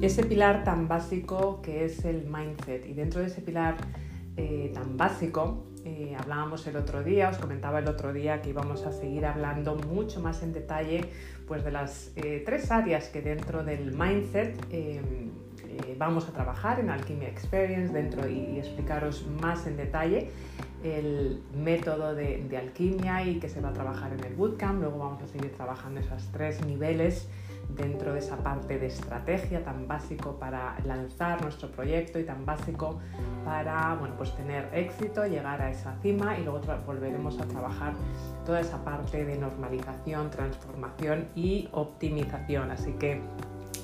ese pilar tan básico que es el mindset. Y dentro de ese pilar eh, tan básico, eh, hablábamos el otro día, os comentaba el otro día que íbamos a seguir hablando mucho más en detalle pues, de las eh, tres áreas que dentro del mindset vamos a trabajar en Alchemy Experience dentro y, explicaros más en detalle el método de, de, alquimia y que se va a trabajar en el bootcamp. Luego vamos a seguir trabajando esos tres niveles dentro de esa parte de estrategia tan básico para lanzar nuestro proyecto y tan básico para bueno, pues tener éxito, llegar a esa cima y luego volveremos a trabajar toda esa parte de normalización, transformación y optimización. Así que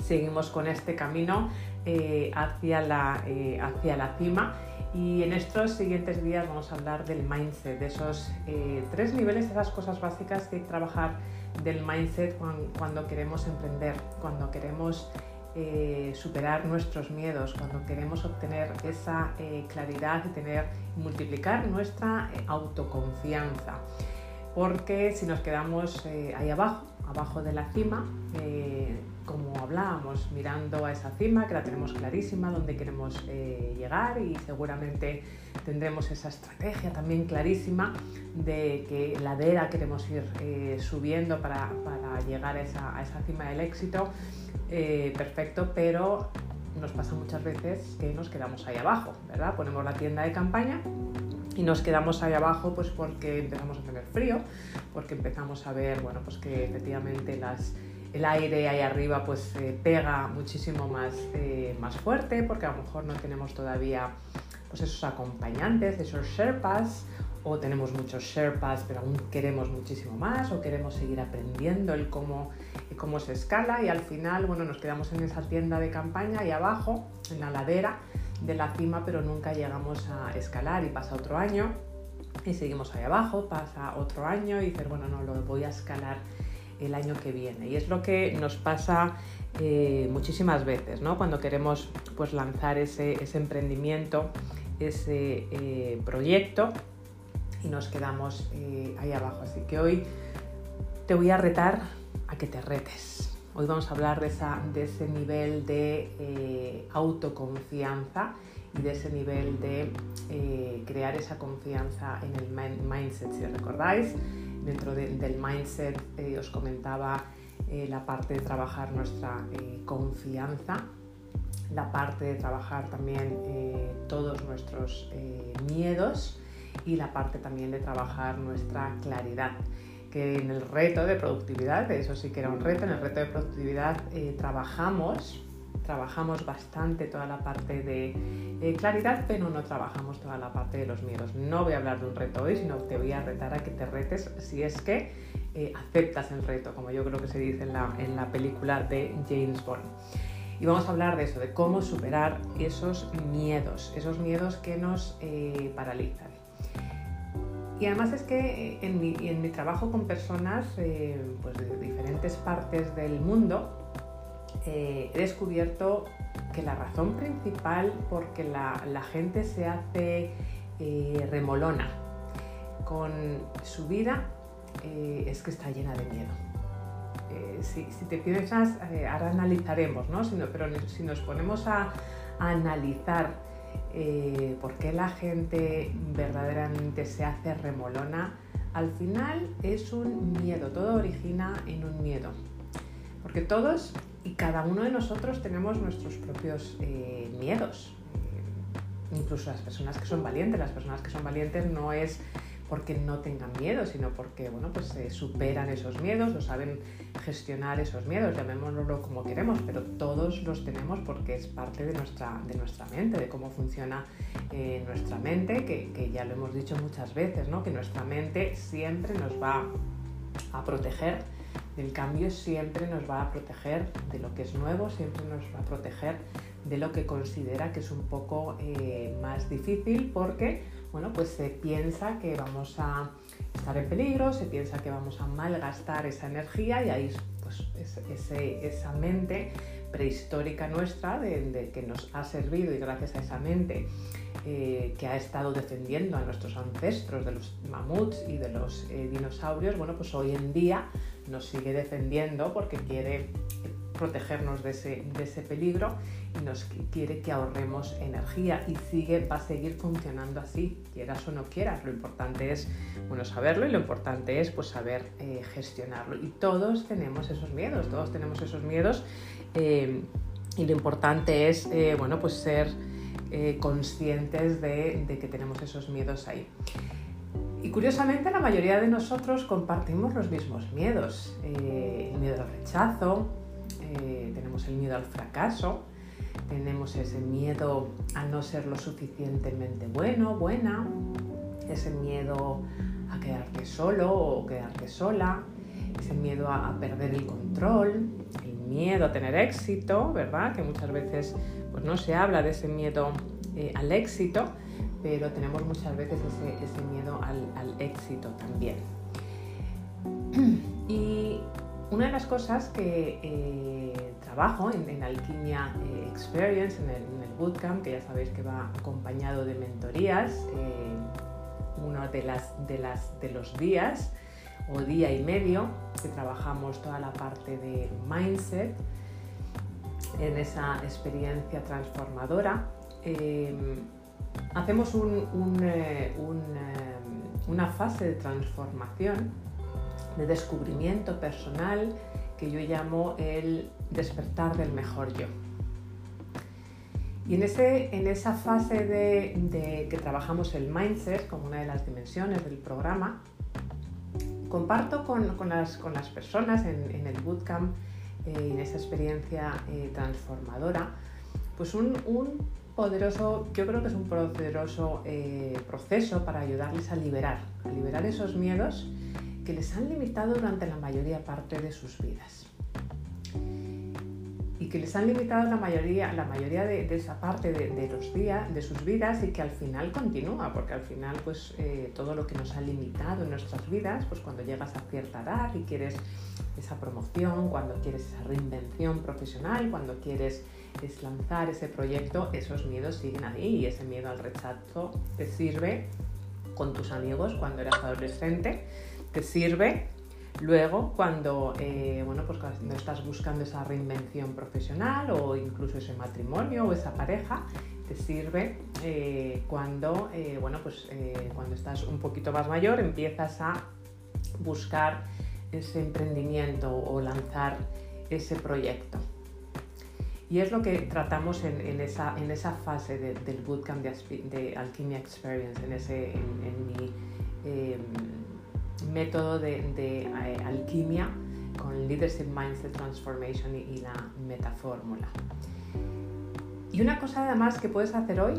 seguimos con este camino eh, hacia, la, eh, hacia la cima y en estos siguientes días vamos a hablar del mindset, de esos eh, tres niveles, de esas cosas básicas que hay que trabajar del mindset cuando, queremos emprender, cuando queremos eh, superar nuestros miedos, cuando queremos obtener esa eh, claridad y tener multiplicar nuestra autoconfianza. Porque si nos quedamos ahí abajo, abajo de la cima, como hablábamos, mirando a esa cima que la tenemos clarísima, donde queremos llegar y seguramente tendremos esa estrategia también clarísima de qué ladera queremos ir eh, subiendo para, llegar a esa, cima del éxito. Eh, perfecto, pero nos pasa muchas veces que nos quedamos ahí abajo, ¿verdad? Ponemos la tienda de campaña y nos quedamos ahí abajo pues porque empezamos a tener frío, porque empezamos a ver, bueno, pues que efectivamente el aire ahí arriba pues pega muchísimo más, eh, más fuerte, porque a lo mejor no tenemos todavía pues esos acompañantes, esos Sherpas, o tenemos muchos Sherpas pero aún queremos muchísimo más, o queremos seguir aprendiendo el cómo, cómo se escala y al final bueno, nos quedamos en esa tienda de campaña y abajo, en la ladera de la cima, pero nunca llegamos a escalar y pasa otro año y seguimos ahí abajo, pasa otro año y dices, bueno, no, lo voy a escalar el año que viene. Y es lo que nos pasa eh, muchísimas veces, ¿no? Cuando queremos pues, lanzar ese, emprendimiento ese eh, proyecto y nos quedamos eh, ahí abajo. Así que hoy te voy a retar a que te retes. Hoy vamos a hablar de, ese nivel de autoconfianza y de ese nivel de crear esa confianza en el mindset. Si recordáis, dentro del mindset os comentaba la parte de trabajar nuestra confianza la parte de trabajar también eh, todos nuestros eh, miedos y la parte también de trabajar nuestra claridad. Que en el reto de productividad, eso sí que era un reto, en el reto de productividad eh, trabajamos, trabajamos bastante toda la parte de claridad, pero no trabajamos toda la parte de los miedos. No voy a hablar de un reto hoy, sino te voy a retar a que te retes si es que aceptas el reto, como yo creo que se dice en la, en la película de James Bond. Y vamos a hablar de eso, de cómo superar esos miedos, esos miedos que nos eh, paralizan. Y además es que eh, en mi, trabajo con personas eh, pues de diferentes partes del mundo, he descubierto que la razón principal por que la, gente se hace remolona con su vida es que está llena de miedo. Eh, si, te piensas, eh, ahora analizaremos, ¿no? pero si nos ponemos a, analizar eh, por qué la gente verdaderamente se hace remolona, al final es un miedo, todo origina en un miedo. Porque todos y cada uno de nosotros tenemos nuestros propios miedos. incluso las personas que son valientes, las personas que son valientes no es porque no tengan miedo, sino porque bueno, pues, se superan esos miedos o saben gestionar esos miedos, llamémoslo como queremos, pero todos los tenemos porque es parte de nuestra, de nuestra mente, de cómo funciona eh, nuestra mente, que, ya lo hemos dicho muchas veces, ¿no? que nuestra mente siempre nos va a proteger del cambio, siempre nos va a proteger de lo que es nuevo, siempre nos va a proteger de lo que considera que es un poco eh, más difícil porque bueno, pues se piensa que vamos a estar en peligro, se piensa que vamos a malgastar esa energía y ahí pues esa mente prehistórica nuestra de, que nos ha servido y gracias a esa mente eh, que ha estado defendiendo a nuestros ancestros de los mamuts y de los eh, dinosaurios, bueno, pues hoy en día nos sigue defendiendo porque quiere protegernos de ese, de ese peligro y nos quiere que ahorremos energía y sigue, va a seguir funcionando así, quieras o no quieras. Lo importante es bueno, saberlo y lo importante es pues, saber eh, gestionarlo. Y todos tenemos esos miedos, todos tenemos esos miedos eh, y lo importante es eh, bueno, pues ser conscientes de, de que tenemos esos miedos ahí. Y curiosamente la mayoría de nosotros compartimos los mismos miedos. el miedo al rechazo, tenemos el miedo al fracaso, tenemos ese miedo a no ser lo suficientemente bueno, buena, ese miedo a quedarte solo o quedarte sola, ese miedo a, perder el control, el miedo a tener éxito, ¿verdad? Que muchas veces pues, no se habla de ese miedo eh, al éxito, pero tenemos muchas veces ese, miedo al, éxito también. Y una de las cosas que eh, trabajo en, Alquimia eh, Experience, en el, bootcamp, que ya sabéis que va acompañado de mentorías, uno de, los días o día y medio que trabajamos toda la parte de mindset en esa experiencia transformadora. Hacemos eh, em, una fase de transformación, de descubrimiento personal que yo llamo el despertar del mejor yo. Y en, esa fase de, que trabajamos el mindset como una de las dimensiones del programa, comparto con, las, personas en, el bootcamp, eh, en esa experiencia eh, transformadora, pues un, poderoso, yo creo que es un poderoso eh, proceso para ayudarles a liberar, a liberar esos miedos que les han limitado durante la mayoría parte de sus vidas. Y que les han limitado la mayoría, la mayoría de, esa parte de, los días, de sus vidas y que al final continúa, porque al final pues eh, todo lo que nos ha limitado en nuestras vidas, pues cuando llegas a cierta edad y quieres esa promoción, cuando quieres esa reinvención profesional, cuando quieres lanzar ese proyecto, esos miedos siguen ahí y ese miedo al rechazo te sirve con tus amigos cuando eras adolescente, te sirve Luego, cuando, eh, bueno, pues cuando estás buscando esa reinvención profesional o incluso ese matrimonio o esa pareja, te sirve eh, cuando, eh, bueno, pues, cuando estás un poquito más mayor, empiezas a buscar ese emprendimiento o lanzar ese proyecto. Y es lo que tratamos en, esa, fase del bootcamp de, de, Experience, en, ese, mi em, método de, eh, alquimia con Leadership Mindset Transformation y, la metafórmula. Y una cosa además que puedes hacer hoy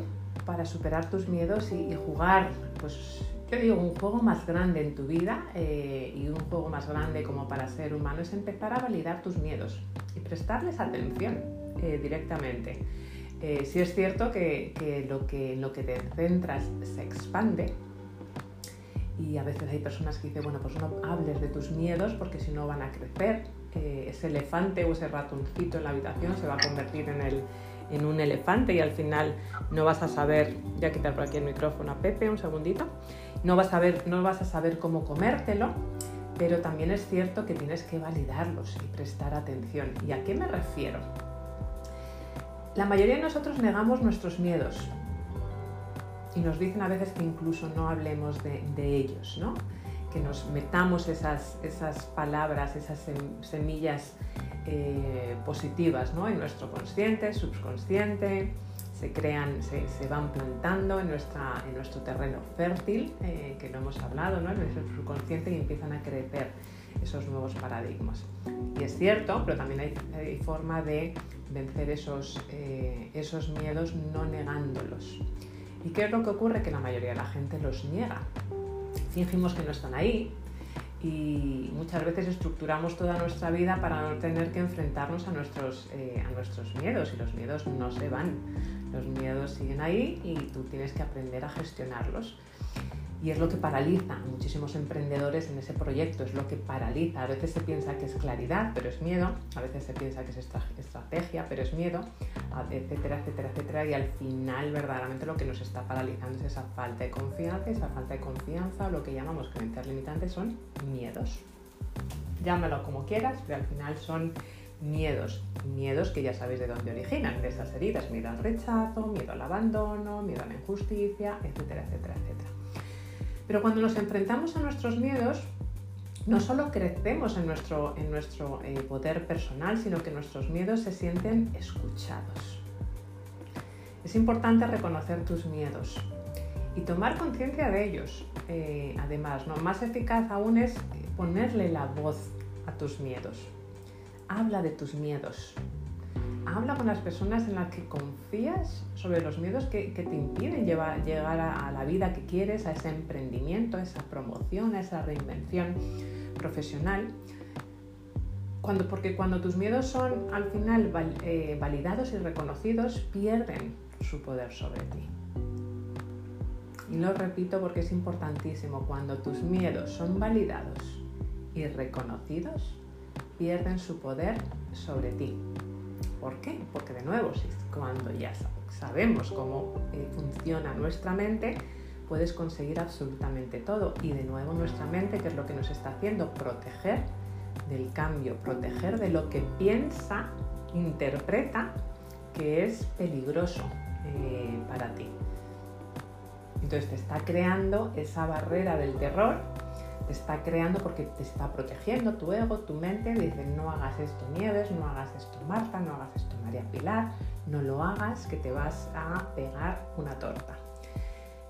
para superar tus miedos y, jugar, pues yo digo, un juego más grande en tu vida eh, y un juego más grande como para ser humano es empezar a validar tus miedos y prestarles atención eh, directamente. si es cierto que, lo que lo que te centras se expande, y a veces hay personas que dicen, bueno, pues no hables de tus miedos porque si no van a crecer. Eh, ese elefante o ese ratoncito en la habitación se va a convertir en, el, en un elefante y al final no vas a saber, ya quitar por aquí el micrófono a Pepe un segundito, no vas a, no vas a saber cómo comértelo, pero también es cierto que tienes que validarlos y prestar atención. ¿Y a qué me refiero? La mayoría de nosotros negamos nuestros miedos, y nos dicen a veces que incluso no hablemos de, ellos, ¿no? que nos metamos esas, esas palabras, esas semillas eh, positivas ¿no? en nuestro consciente, subconsciente, se crean, se, van plantando en, nuestra, en nuestro terreno fértil, eh, que lo hemos hablado, ¿no? en nuestro subconsciente y empiezan a crecer esos nuevos paradigmas. Y es cierto, pero también hay, forma de vencer esos, eh, esos miedos no negándolos. ¿Y qué es lo que ocurre? Que la mayoría de la gente los niega. Fingimos que no están ahí y muchas veces estructuramos toda nuestra vida para no tener que enfrentarnos a nuestros, eh, a nuestros miedos y los miedos no se van. Los miedos siguen ahí y tú tienes que aprender a gestionarlos y es lo que paraliza a muchísimos emprendedores en ese proyecto, es lo que paraliza. A veces se piensa que es claridad, pero es miedo, a veces se piensa que es estrategia, pero es miedo, etcétera, etcétera, etcétera, y al final verdaderamente lo que nos está paralizando es esa falta de confianza, esa falta de confianza, lo que llamamos creencias limitantes son miedos. Llámalo como quieras, pero al final son miedos. Miedos que ya sabéis de dónde originan, de esas heridas, miedo al rechazo, miedo al abandono, miedo a la injusticia, etcétera, etcétera, etcétera. Pero cuando nos enfrentamos a nuestros miedos, no solo crecemos en nuestro, en nuestro eh, poder personal, sino que nuestros miedos se sienten escuchados. Es importante reconocer tus miedos y tomar conciencia de ellos. Eh, además, ¿no? más eficaz aún es ponerle la voz a tus miedos. Habla de tus miedos. Habla con las personas en las que confías sobre los miedos que, te impiden llegar a, a la vida que quieres, a ese emprendimiento, a esa promoción, a esa reinvención profesional, cuando, porque cuando tus miedos son al final eh, validados y reconocidos, pierden su poder sobre ti. Y lo repito porque es importantísimo, cuando tus miedos son validados y reconocidos, pierden su poder sobre ti. ¿Por qué? Porque de nuevo, cuando ya sabemos cómo eh, funciona nuestra mente, puedes conseguir absolutamente todo. Y de nuevo nuestra mente, que es lo que nos está haciendo, proteger del cambio, proteger de lo que piensa, interpreta que es peligroso eh, para ti. Entonces te está creando esa barrera del terror, te está creando porque te está protegiendo tu ego, tu mente, dice no hagas esto Nieves, no hagas esto Marta, no hagas esto María Pilar, no lo hagas que te vas a pegar una torta.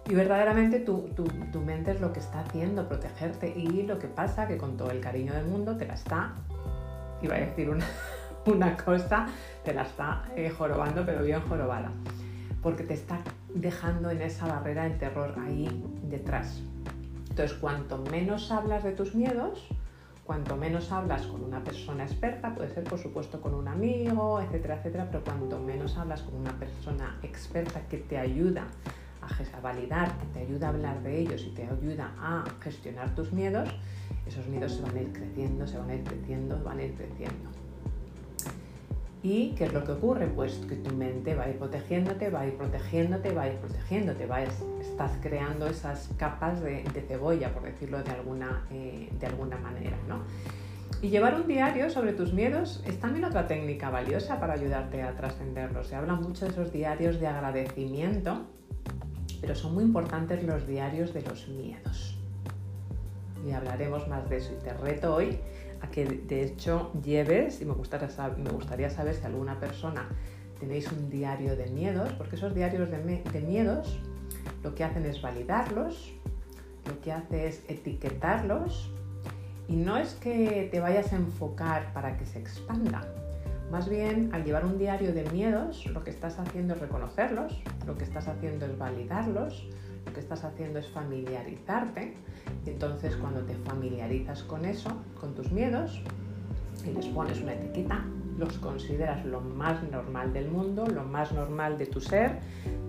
Y verdaderamente tu, mente es lo que está haciendo, protegerte. Y lo que pasa que con todo el cariño del mundo te la está, iba a decir una, una cosa, te la está eh, jorobando, pero bien jorobada. Porque te está dejando en esa barrera el terror ahí detrás. Entonces, cuanto menos hablas de tus miedos, cuanto menos hablas con una persona experta, puede ser por supuesto con un amigo, etcétera, etcétera, pero cuanto menos hablas con una persona experta que te ayuda a validar, que te ayuda a hablar de ellos y te ayuda a gestionar tus miedos, esos miedos se van a ir creciendo, se van a ir creciendo, van a ir creciendo. ¿Y qué es lo que ocurre? Pues que tu mente va a ir protegiéndote, va a ir protegiéndote, va a ir protegiéndote, va estás creando esas capas de, cebolla, por decirlo de alguna, eh, de alguna manera. ¿no? Y llevar un diario sobre tus miedos es también otra técnica valiosa para ayudarte a trascenderlos. Se habla mucho de esos diarios de agradecimiento pero son muy importantes los diarios de los miedos. Y hablaremos más de eso. Y te reto hoy a que de hecho lleves, y me gustaría, saber si alguna persona tenéis un diario de miedos, porque esos diarios de, de miedos lo que hacen es validarlos, lo que hace es etiquetarlos, y no es que te vayas a enfocar para que se expanda, más bien, al llevar un diario de miedos, lo que estás haciendo es reconocerlos, lo que estás haciendo es validarlos, lo que estás haciendo es familiarizarte. Y entonces cuando te familiarizas con eso, con tus miedos, y les pones una etiqueta, los consideras lo más normal del mundo, lo más normal de tu ser,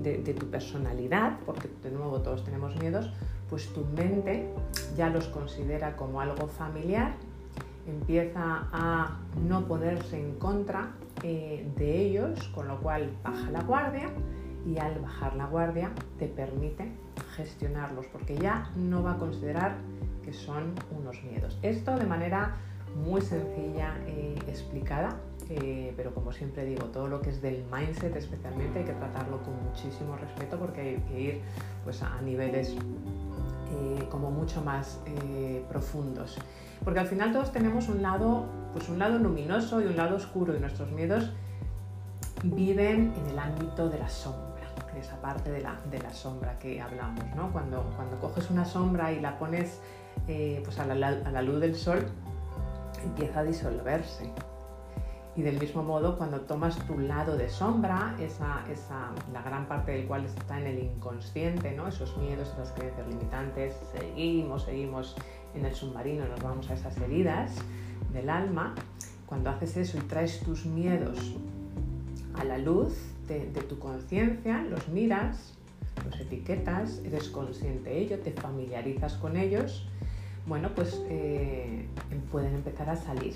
de, tu personalidad, porque de nuevo todos tenemos miedos, pues tu mente ya los considera como algo familiar empieza a no ponerse en contra eh, de ellos, con lo cual baja la guardia y al bajar la guardia te permite gestionarlos porque ya no va a considerar que son unos miedos. Esto de manera muy sencilla eh, explicada, eh, pero como siempre digo, todo lo que es del mindset especialmente hay que tratarlo con muchísimo respeto porque hay que ir pues, a niveles como mucho más profundos. Porque al final todos tenemos un lado, pues un lado luminoso y un lado oscuro y nuestros miedos viven en el ámbito de la sombra, esa parte de la, de la sombra que hablamos, ¿no? Cuando, cuando coges una sombra y la pones eh, pues a, la, a la luz del sol, empieza a disolverse. Y del mismo modo, cuando tomas tu lado de sombra, esa, esa, la gran parte del cual está en el inconsciente, ¿no? esos miedos, esas creencias limitantes, seguimos, seguimos en el submarino, nos vamos a esas heridas del alma, cuando haces eso y traes tus miedos a la luz de, tu conciencia, los miras, los etiquetas, eres consciente de ello, te familiarizas con ellos, bueno, pues eh, pueden empezar a salir.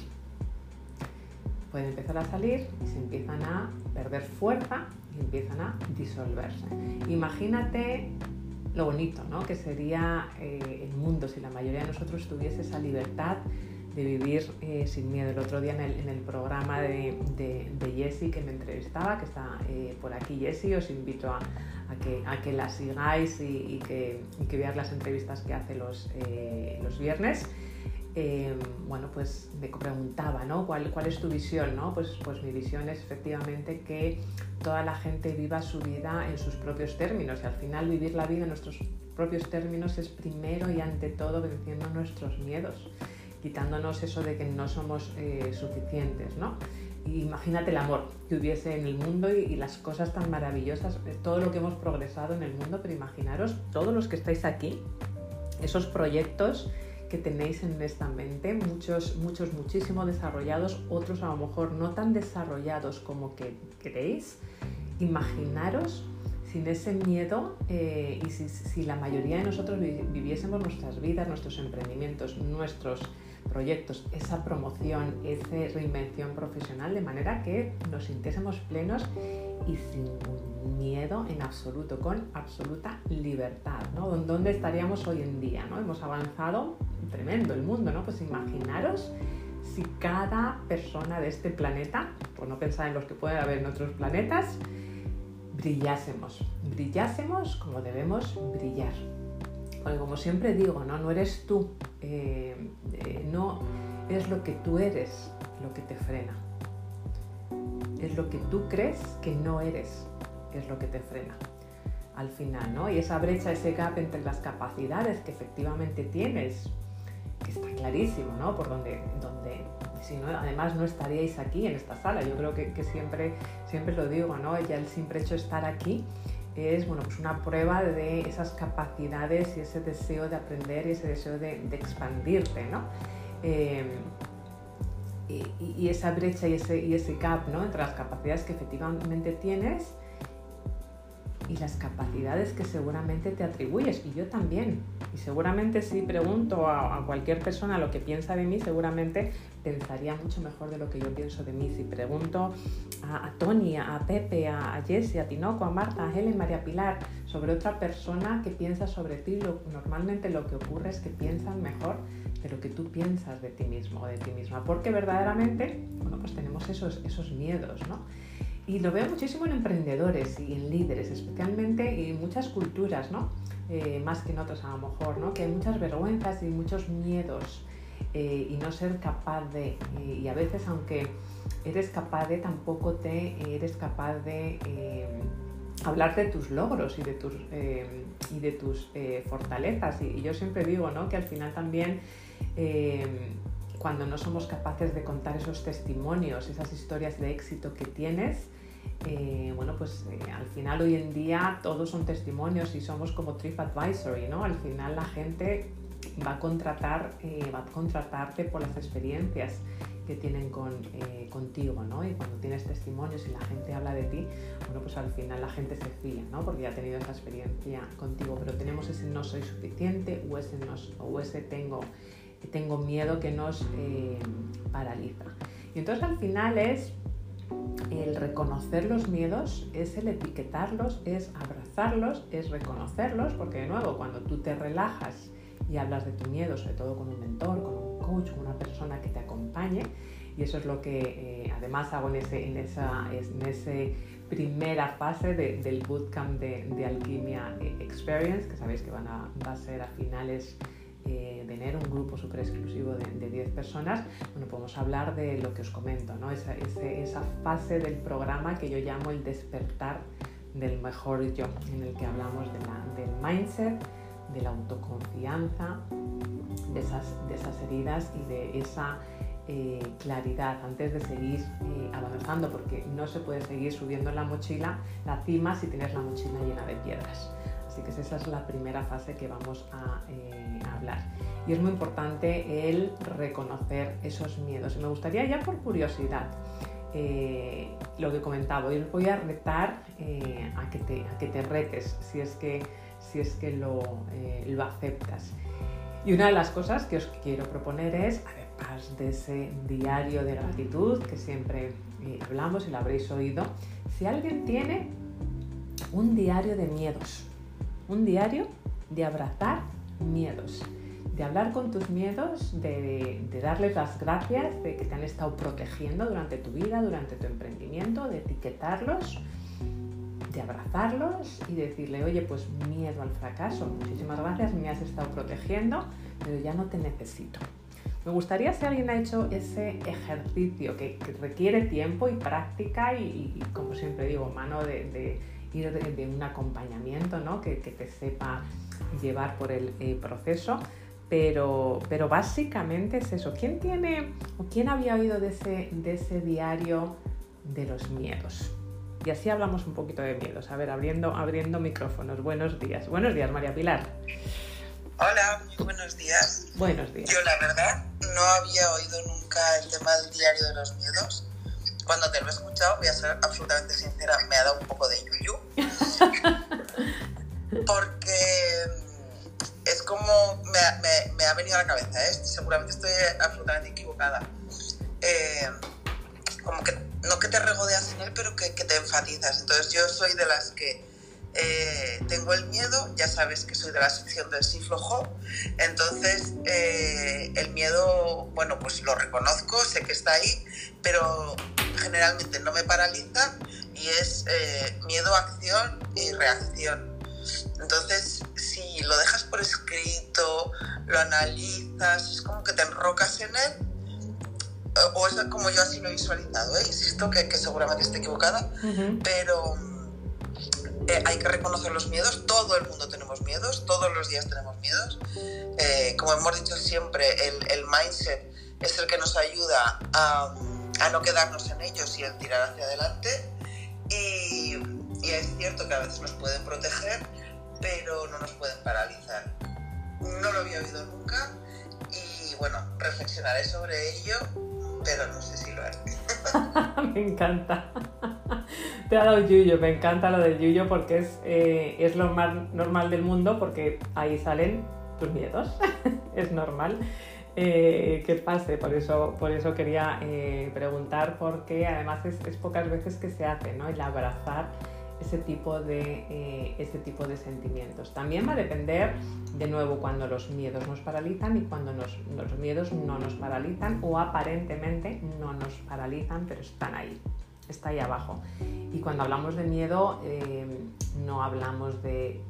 Pueden empezar a salir y se empiezan a perder fuerza y empiezan a disolverse. Imagínate lo bonito ¿no? que sería eh, el mundo si la mayoría de nosotros tuviese esa libertad vivir eh, sin miedo. El otro día en el, programa de, de, Jessie que me entrevistaba, que está eh, por aquí Jessie, os invito a, que, a la sigáis y, que, veáis las entrevistas que hace los, eh, viernes. bueno, pues me preguntaba, ¿no? ¿Cuál, ¿Cuál, es tu visión? ¿no? Pues, pues mi visión es efectivamente que toda la gente viva su vida en sus propios términos y al final vivir la vida en nuestros propios términos es primero y ante todo venciendo nuestros miedos, quitándonos eso de que no somos eh, suficientes, ¿no? Imagínate el amor que hubiese en el mundo y, las cosas tan maravillosas, eh, todo lo que hemos progresado en el mundo, pero imaginaros todos los que estáis aquí, esos proyectos que tenéis en esta mente, muchos, muchos, muchísimo desarrollados, otros a lo mejor no tan desarrollados como que queréis. Imaginaros sin ese miedo eh, y si, la mayoría de nosotros viviésemos nuestras vidas, nuestros emprendimientos, nuestros proyectos, esa promoción, esa reinvención profesional, de manera que nos sintiésemos plenos y sin miedo en absoluto, con absoluta libertad, ¿no? ¿Dónde estaríamos hoy en día? ¿no? Hemos avanzado tremendo el mundo, ¿no? Pues imaginaros si cada persona de este planeta, por no pensar en los que pueden haber en otros planetas, brillásemos, brillásemos como debemos brillar. Como siempre digo, no, no eres tú, eh, eh, no es lo que tú eres lo que te frena. Es lo que tú crees que no eres, es lo que te frena al final, ¿no? Y esa brecha, ese gap entre las capacidades que efectivamente tienes, que está clarísimo, ¿no? Por donde, donde si no, además no estaríais aquí en esta sala. Yo creo que, siempre, siempre lo digo, ¿no? Ya el simple hecho de estar aquí es bueno, pues una prueba de esas capacidades y ese deseo de aprender y ese deseo de, expandirte, ¿no? Em, y, esa brecha y ese, y ese gap ¿no? entre las capacidades que efectivamente tienes y las capacidades que seguramente te atribuyes, y yo también. Y seguramente si pregunto a, cualquier persona lo que piensa de mí, seguramente pensaría mucho mejor de lo que yo pienso de mí. Si pregunto a, Tony, a Pepe, a, a Jessie, a Tinoco, a Marta, a Helen, María Pilar, sobre otra persona que piensa sobre ti, normalmente lo que ocurre es que piensan mejor de lo que tú piensas de ti mismo o de ti misma, porque verdaderamente, bueno, pues tenemos esos, esos miedos, ¿no? Y lo veo muchísimo en emprendedores y en líderes, especialmente en muchas culturas, ¿no? Eh, más que en otras a lo mejor, ¿no? Que hay muchas vergüenzas y muchos miedos eh, y no ser capaz de, eh, y a veces aunque eres capaz de, tampoco te eres capaz de hablar de tus logros y de tus, y de tus fortalezas. Y, y, yo siempre digo, ¿no? Que al final también cuando no somos capaces de contar esos testimonios, esas historias de éxito que tienes, eh, bueno, pues eh, al final hoy en día todos son testimonios y somos como TripAdvisory, ¿no? Al final la gente va a contratar, eh, va a contratarte por las experiencias que tienen con, contigo, ¿no? Y cuando tienes testimonios y la gente habla de ti, bueno, pues al final la gente se fía, ¿no? Porque ya ha tenido esa experiencia contigo, pero tenemos ese no soy suficiente o ese, no, o ese tengo tengo miedo que nos eh, paraliza. Y entonces al final es el reconocer los miedos, es el etiquetarlos, es abrazarlos, es reconocerlos, porque de nuevo, cuando tú te relajas y hablas de tu miedo, sobre todo con un mentor, con un coach, con una persona que te acompañe, y eso es lo que eh, además hago en, en, esa en ese primera fase del bootcamp de, Alquimia Experience, que sabéis que van a, va a ser a finales eh, de enero, un grupo súper exclusivo de, 10 personas, bueno, podemos hablar de lo que os comento, ¿no? esa, esa fase del programa que yo llamo el despertar del mejor yo, en el que hablamos de del mindset, de la autoconfianza, de esas, de esas heridas y de esa eh, claridad antes de seguir eh, avanzando, porque no se puede seguir subiendo la mochila, la cima, si tienes la mochila llena de piedras. Así que esa es la primera fase que vamos a, eh, hablar. Y es muy importante el reconocer esos miedos. Y me gustaría ya por curiosidad, eh, lo que comentaba, hoy voy a retar eh, a, que te, a, que te, retes si es que, si es que lo, lo aceptas. Y una de las cosas que os quiero proponer es, además de ese diario de gratitud que siempre hablamos y lo habréis oído, si alguien tiene un diario de miedos, un diario de abrazar miedos. de hablar con tus miedos, de, darles las gracias de que te han estado protegiendo durante tu vida, durante tu emprendimiento, de etiquetarlos, de abrazarlos y decirle, oye, pues miedo al fracaso, muchísimas gracias, me has estado protegiendo, pero ya no te necesito. Me gustaría si alguien ha hecho ese ejercicio que, requiere tiempo y práctica y, como siempre digo, mano de, de, un acompañamiento, ¿no? que, te sepa llevar por el proceso pero, pero básicamente es eso. ¿Quién tiene o quién había oído de ese, de ese diario de los miedos? Y así hablamos un poquito de miedos. A ver, abriendo, abriendo micrófonos. Buenos días. Buenos días, María Pilar. Hola, muy buenos días. Buenos días. Yo la verdad no había oído nunca el tema del diario de los miedos. Cuando te lo he escuchado, voy a ser absolutamente sincera, me ha dado un poco de yuyu. Porque es como me, ha venido a la cabeza, ¿eh? seguramente estoy absolutamente equivocada. Eh, como que no que te regodeas en él, pero que, te enfatizas. Entonces yo soy de las que eh, tengo el miedo, ya sabes que soy de la sección del sí flojo, entonces el miedo, bueno, pues lo reconozco, sé que está ahí, pero generalmente no me paraliza y es miedo, acción y reacción. Entonces, si lo dejas por escrito, lo analizas, es como que te enrocas en él, o es como yo así lo he visualizado, ¿eh? insisto que, seguramente esté equivocada, pero eh, hay que reconocer los miedos, todo el mundo tenemos miedos, todos los días tenemos miedos. Eh, como hemos dicho siempre, el, mindset es el que nos ayuda a, no quedarnos en ellos y a tirar hacia adelante. Y, es cierto que a veces nos pueden proteger, pero no nos pueden paralizar. No lo había oído nunca y bueno, reflexionaré sobre ello, pero no sé si lo haré. me encanta. Te ha dado yuyo, me encanta lo del yuyo porque es, eh, es lo más normal del mundo porque ahí salen tus miedos, es normal. Eh, que pase, por eso, por eso quería eh, preguntar, porque además es, pocas veces que se hace, ¿no? El abrazar ese tipo de, eh, ese tipo de sentimientos. También va a depender, de nuevo, cuando los miedos nos paralizan y cuando los miedos no nos paralizan o aparentemente no nos paralizan, pero están ahí, está ahí abajo. Y cuando hablamos de miedo, no hablamos de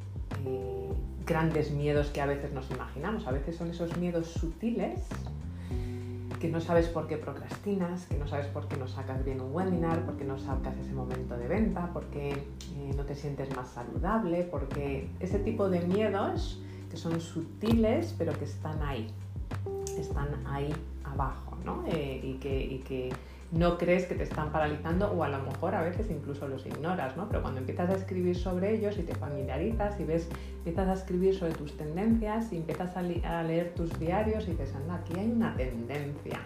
grandes miedos que a veces nos imaginamos, a veces son esos miedos sutiles que no sabes por qué procrastinas, que no sabes por qué no sacas bien un webinar, por qué no sacas ese momento de venta, por qué eh, no te sientes más saludable, porque ese tipo de miedos que son sutiles pero que están ahí, están ahí abajo, ¿no? Eh, y que no crees que te están paralizando o a lo mejor a veces incluso los ignoras, ¿no? Pero cuando empiezas a escribir sobre ellos y te familiarizas y ves, empiezas a escribir sobre tus tendencias y empiezas a, leer tus diarios y dices, anda, aquí hay una tendencia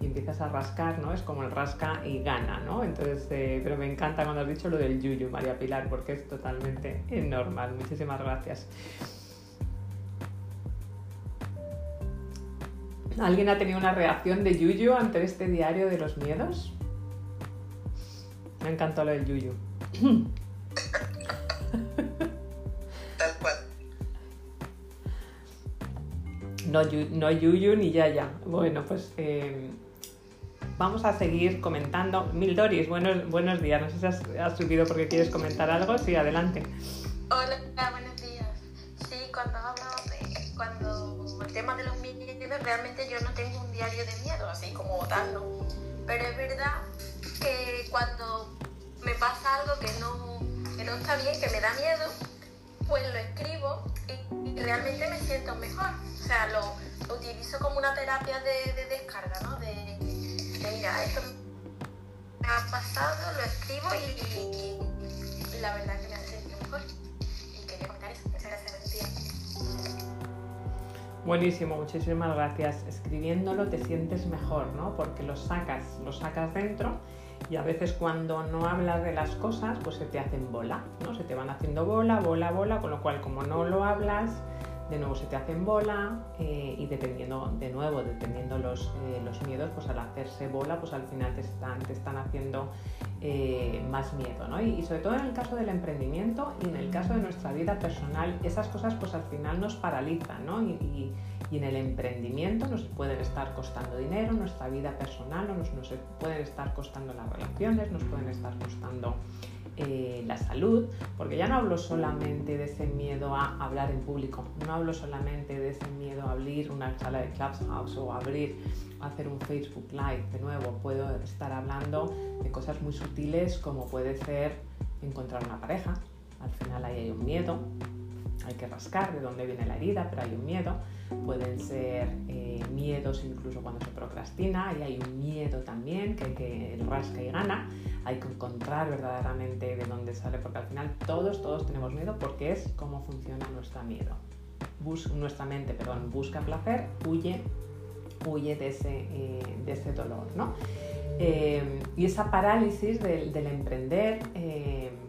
y empiezas a rascar, ¿no? Es como el rasca y gana, ¿no? Entonces, eh, pero me encanta cuando has dicho lo del yuyu, María Pilar, porque es totalmente normal. Muchísimas gracias. ¿Alguien ha tenido una reacción de Yuyu ante este diario de los miedos? Me encantó lo del Yuyu. Tal cual. No, no Yuyu ni Yaya. Bueno, pues eh, vamos a seguir comentando. Mil Doris, buenos, buenos días. No sé si has, has, subido porque quieres comentar algo. Sí, adelante. Hola, buenos días. Sí, cuando hablamos de cuando el tema de los realmente yo no tengo un diario de miedo, así como ¿no? Pero es verdad que cuando me pasa algo que no, que no está bien, que me da miedo, pues lo escribo y, realmente me siento mejor. O sea, lo, utilizo como una terapia de, descarga, ¿no? De, mira, esto me ha pasado, lo escribo y, la verdad que me hace sentir mejor. Y quería comentar eso. Buenísimo, muchísimas gracias. Escribiéndolo te sientes mejor, ¿no? Porque lo sacas, lo sacas dentro y a veces cuando no hablas de las cosas, pues se te hacen bola, ¿no? Se te van haciendo bola, bola, bola, con lo cual como no lo hablas, de nuevo se te hacen bola eh, y dependiendo, de nuevo, dependiendo los, eh, los miedos, pues al hacerse bola, pues al final te están, te están haciendo eh, más miedo, ¿no? Y, sobre todo en el caso del emprendimiento y en el caso de nuestra vida personal, esas cosas pues al final nos paralizan, ¿no? Y, en el emprendimiento nos pueden estar costando dinero, nuestra vida personal, nos, nos pueden estar costando las relaciones, nos pueden estar costando eh, la salud, porque ya no hablo solamente de ese miedo a hablar en público, no hablo solamente de ese miedo a abrir una sala de Clubhouse o abrir, hacer un Facebook Live, de nuevo, puedo estar hablando de cosas muy sutiles como puede ser encontrar una pareja, al final ahí hay un miedo, hay que rascar de dónde viene la herida, pero hay un miedo. Pueden ser eh, miedos incluso cuando se procrastina y hay un miedo también que, que rasca y gana. Hay que encontrar verdaderamente de dónde sale, porque al final todos, todos tenemos miedo porque es cómo funciona nuestro miedo. nuestra mente, perdón, busca placer, huye, huye de ese, eh, de ese dolor, ¿no? Eh, y esa parálisis del, emprender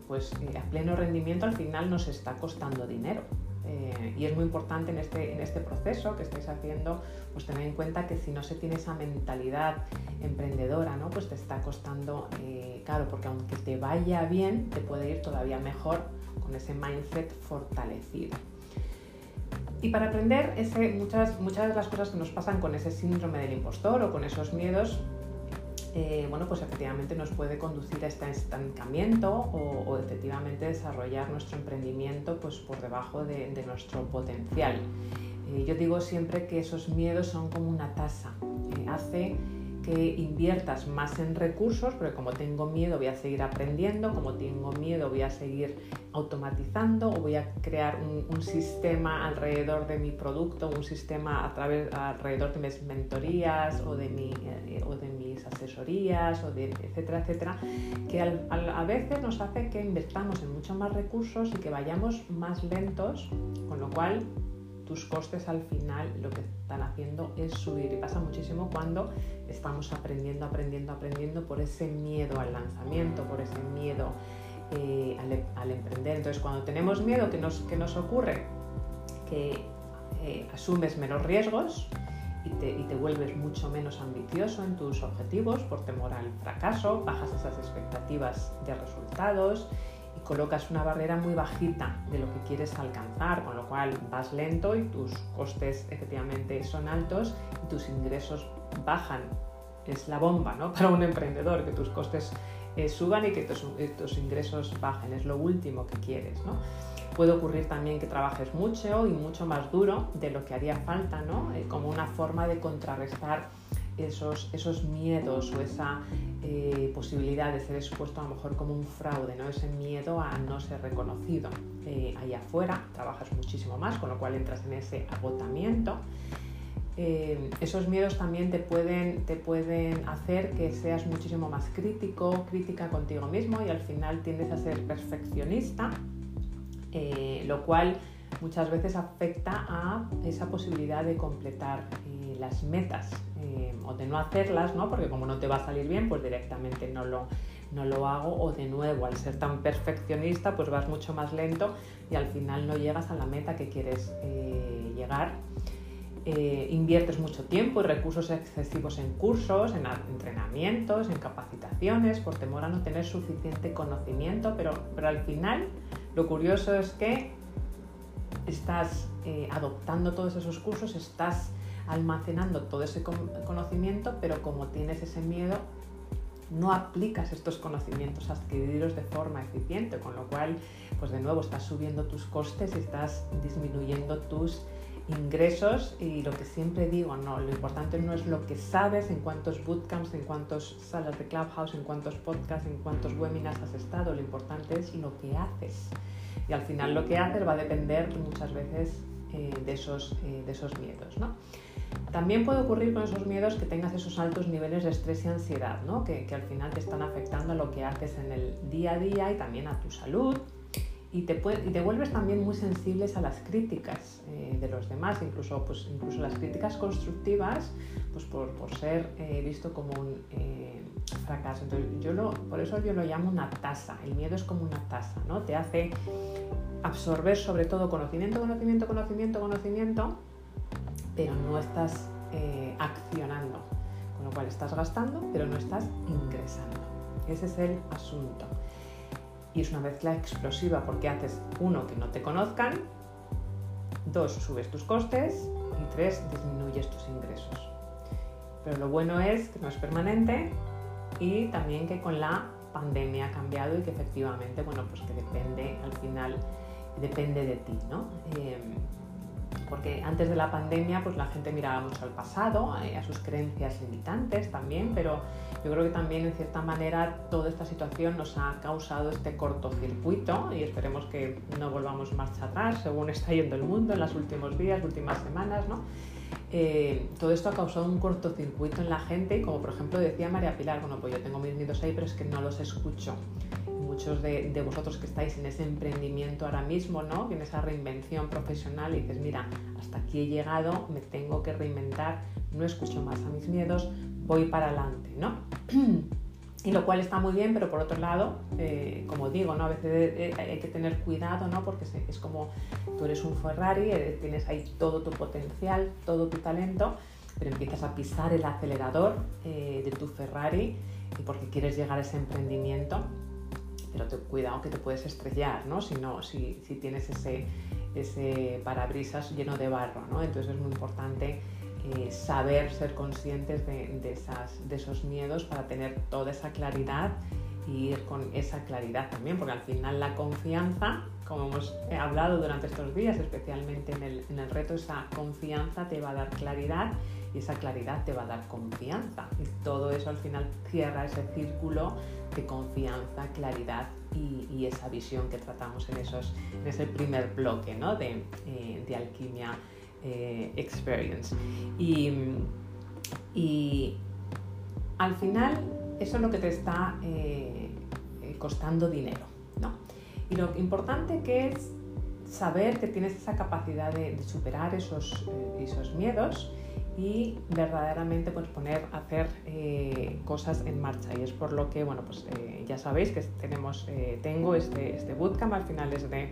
pues eh, a pleno rendimiento al final nos está costando dinero. Eh, y es muy importante en este, en este proceso que estáis haciendo, pues tener en cuenta que si no se tiene esa mentalidad emprendedora, ¿no? pues te está costando, eh, claro, porque aunque te vaya bien, te puede ir todavía mejor con ese mindset fortalecido. Y para aprender ese, muchas, muchas de las cosas que nos pasan con ese síndrome del impostor o con esos miedos, eh, bueno, pues efectivamente nos puede conducir a este estancamiento o, efectivamente desarrollar nuestro emprendimiento pues, por debajo de, nuestro potencial. Eh, yo digo siempre que esos miedos son como una tasa. Eh, hace que inviertas más en recursos, porque como tengo miedo voy a seguir aprendiendo, como tengo miedo voy a seguir automatizando o voy a crear un, sistema alrededor de mi producto, un sistema a través, alrededor de mis mentorías o de, mi, eh, o de asesorías, o de, etcétera, etcétera, que a veces nos hace que invirtamos en muchos más recursos y que vayamos más lentos, con lo cual tus costes al final lo que están haciendo es subir y pasa muchísimo cuando estamos aprendiendo, aprendiendo, aprendiendo por ese miedo al lanzamiento, por ese miedo eh, al, emprender. Entonces cuando tenemos miedo, ¿qué nos, nos ocurre? Que eh, asumes menos riesgos y te, y vuelves mucho menos ambicioso en tus objetivos por temor al fracaso, bajas esas expectativas de resultados colocas una barrera muy bajita de lo que quieres alcanzar, con lo cual vas lento y tus costes efectivamente son altos y tus ingresos bajan. Es la bomba ¿no? para un emprendedor, que tus costes eh, suban y que tus, ingresos bajen. Es lo último que quieres. ¿no? Puede ocurrir también que trabajes mucho y mucho más duro de lo que haría falta, ¿no? Eh, como una forma de contrarrestar esos, esos miedos o esa eh, posibilidad de ser expuesto a lo mejor como un fraude, ¿no? ese miedo a no ser reconocido. Eh, allá afuera trabajas muchísimo más, con lo cual entras en ese agotamiento. Eh, esos miedos también te pueden, te pueden hacer que seas muchísimo más crítico, crítica contigo mismo y al final tiendes a ser perfeccionista, lo cual muchas veces afecta a esa posibilidad de completar las metas eh, o de no hacerlas, ¿no? porque como no te va a salir bien, pues directamente no lo, no lo hago o de nuevo, al ser tan perfeccionista, pues vas mucho más lento y al final no llegas a la meta que quieres eh, llegar. Eh, inviertes mucho tiempo y recursos excesivos en cursos, en entrenamientos, en capacitaciones, por temor a no tener suficiente conocimiento, pero, pero al final lo curioso es que estás adoptando todos esos cursos, estás almacenando todo ese conocimiento, pero como tienes ese miedo, no aplicas estos conocimientos adquiridos de forma eficiente, con lo cual, pues de nuevo, estás subiendo tus costes y estás disminuyendo tus ingresos y lo que siempre digo, no, lo importante no es lo que sabes, en cuántos bootcamps, en cuántas salas de Clubhouse, en cuántos podcasts, en cuántos webinars has estado, lo importante es lo que haces. Y al final lo que haces va a depender muchas veces eh, de, esos, eh, de esos miedos. ¿no? También puede ocurrir con esos miedos que tengas esos altos niveles de estrés y ansiedad, ¿no? que, al final te están afectando a lo que haces en el día a día y también a tu salud. Y te, y te vuelves también muy sensibles a las críticas eh, de los demás, incluso, pues, incluso las críticas constructivas, pues por, por ser eh, visto como un eh, fracaso. Entonces, yo lo, por eso yo lo llamo una tasa. El miedo es como una tasa, ¿no? Te hace absorber sobre todo conocimiento, conocimiento, conocimiento, conocimiento, pero no estás accionando. Con lo cual estás gastando, pero no estás ingresando. Ese es el asunto y es una mezcla explosiva porque haces, uno, que no te conozcan, dos, subes tus costes y tres, disminuyes tus ingresos. Pero lo bueno es que no es permanente y también que con la pandemia ha cambiado y que efectivamente, bueno, pues que depende al final, depende de ti, ¿no? Eh, porque antes de la pandemia pues la gente miraba mucho al pasado, eh, a sus creencias limitantes también, pero yo creo que también en cierta manera toda esta situación nos ha causado este cortocircuito y esperemos que no volvamos marcha atrás según está yendo el mundo en los últimos días, últimas semanas, ¿no? Eh, todo esto ha causado un cortocircuito en la gente y como por ejemplo decía María Pilar, bueno pues yo tengo mis miedos ahí pero es que no los escucho muchos de, vosotros que estáis en ese emprendimiento ahora mismo, ¿no? en esa reinvención profesional y dices, mira, hasta aquí he llegado, me tengo que reinventar, no escucho más a mis miedos, voy para adelante, ¿no? y lo cual está muy bien, pero por otro lado, eh, como digo, ¿no? a veces eh, hay que tener cuidado, ¿no? porque es como tú eres un Ferrari, eh, tienes ahí todo tu potencial, todo tu talento, pero empiezas a pisar el acelerador de tu Ferrari y porque quieres llegar a ese emprendimiento pero cuidado que te puedes estrellar, ¿no? Si, no, si, si tienes ese, ese parabrisas lleno de barro, ¿no? Entonces es muy importante eh, saber ser conscientes de, de, esas, de esos miedos para tener toda esa claridad y ir con esa claridad también, porque al final la confianza, como hemos hablado durante estos días, especialmente en el, en el reto, esa confianza te va a dar claridad y esa claridad te va a dar confianza. Y todo eso al final cierra ese círculo de confianza, claridad y, esa visión que tratamos en, esos, en ese primer bloque ¿no? de, eh, de, alquimia eh, experience. Y, y, al final eso es lo que te está eh, costando dinero. ¿no? Y lo importante que es saber que tienes esa capacidad de, de superar esos, esos miedos y verdaderamente pues poner a hacer eh, cosas en marcha. Y es por lo que bueno pues eh, ya sabéis que tenemos eh, tengo este, este bootcamp al finales de,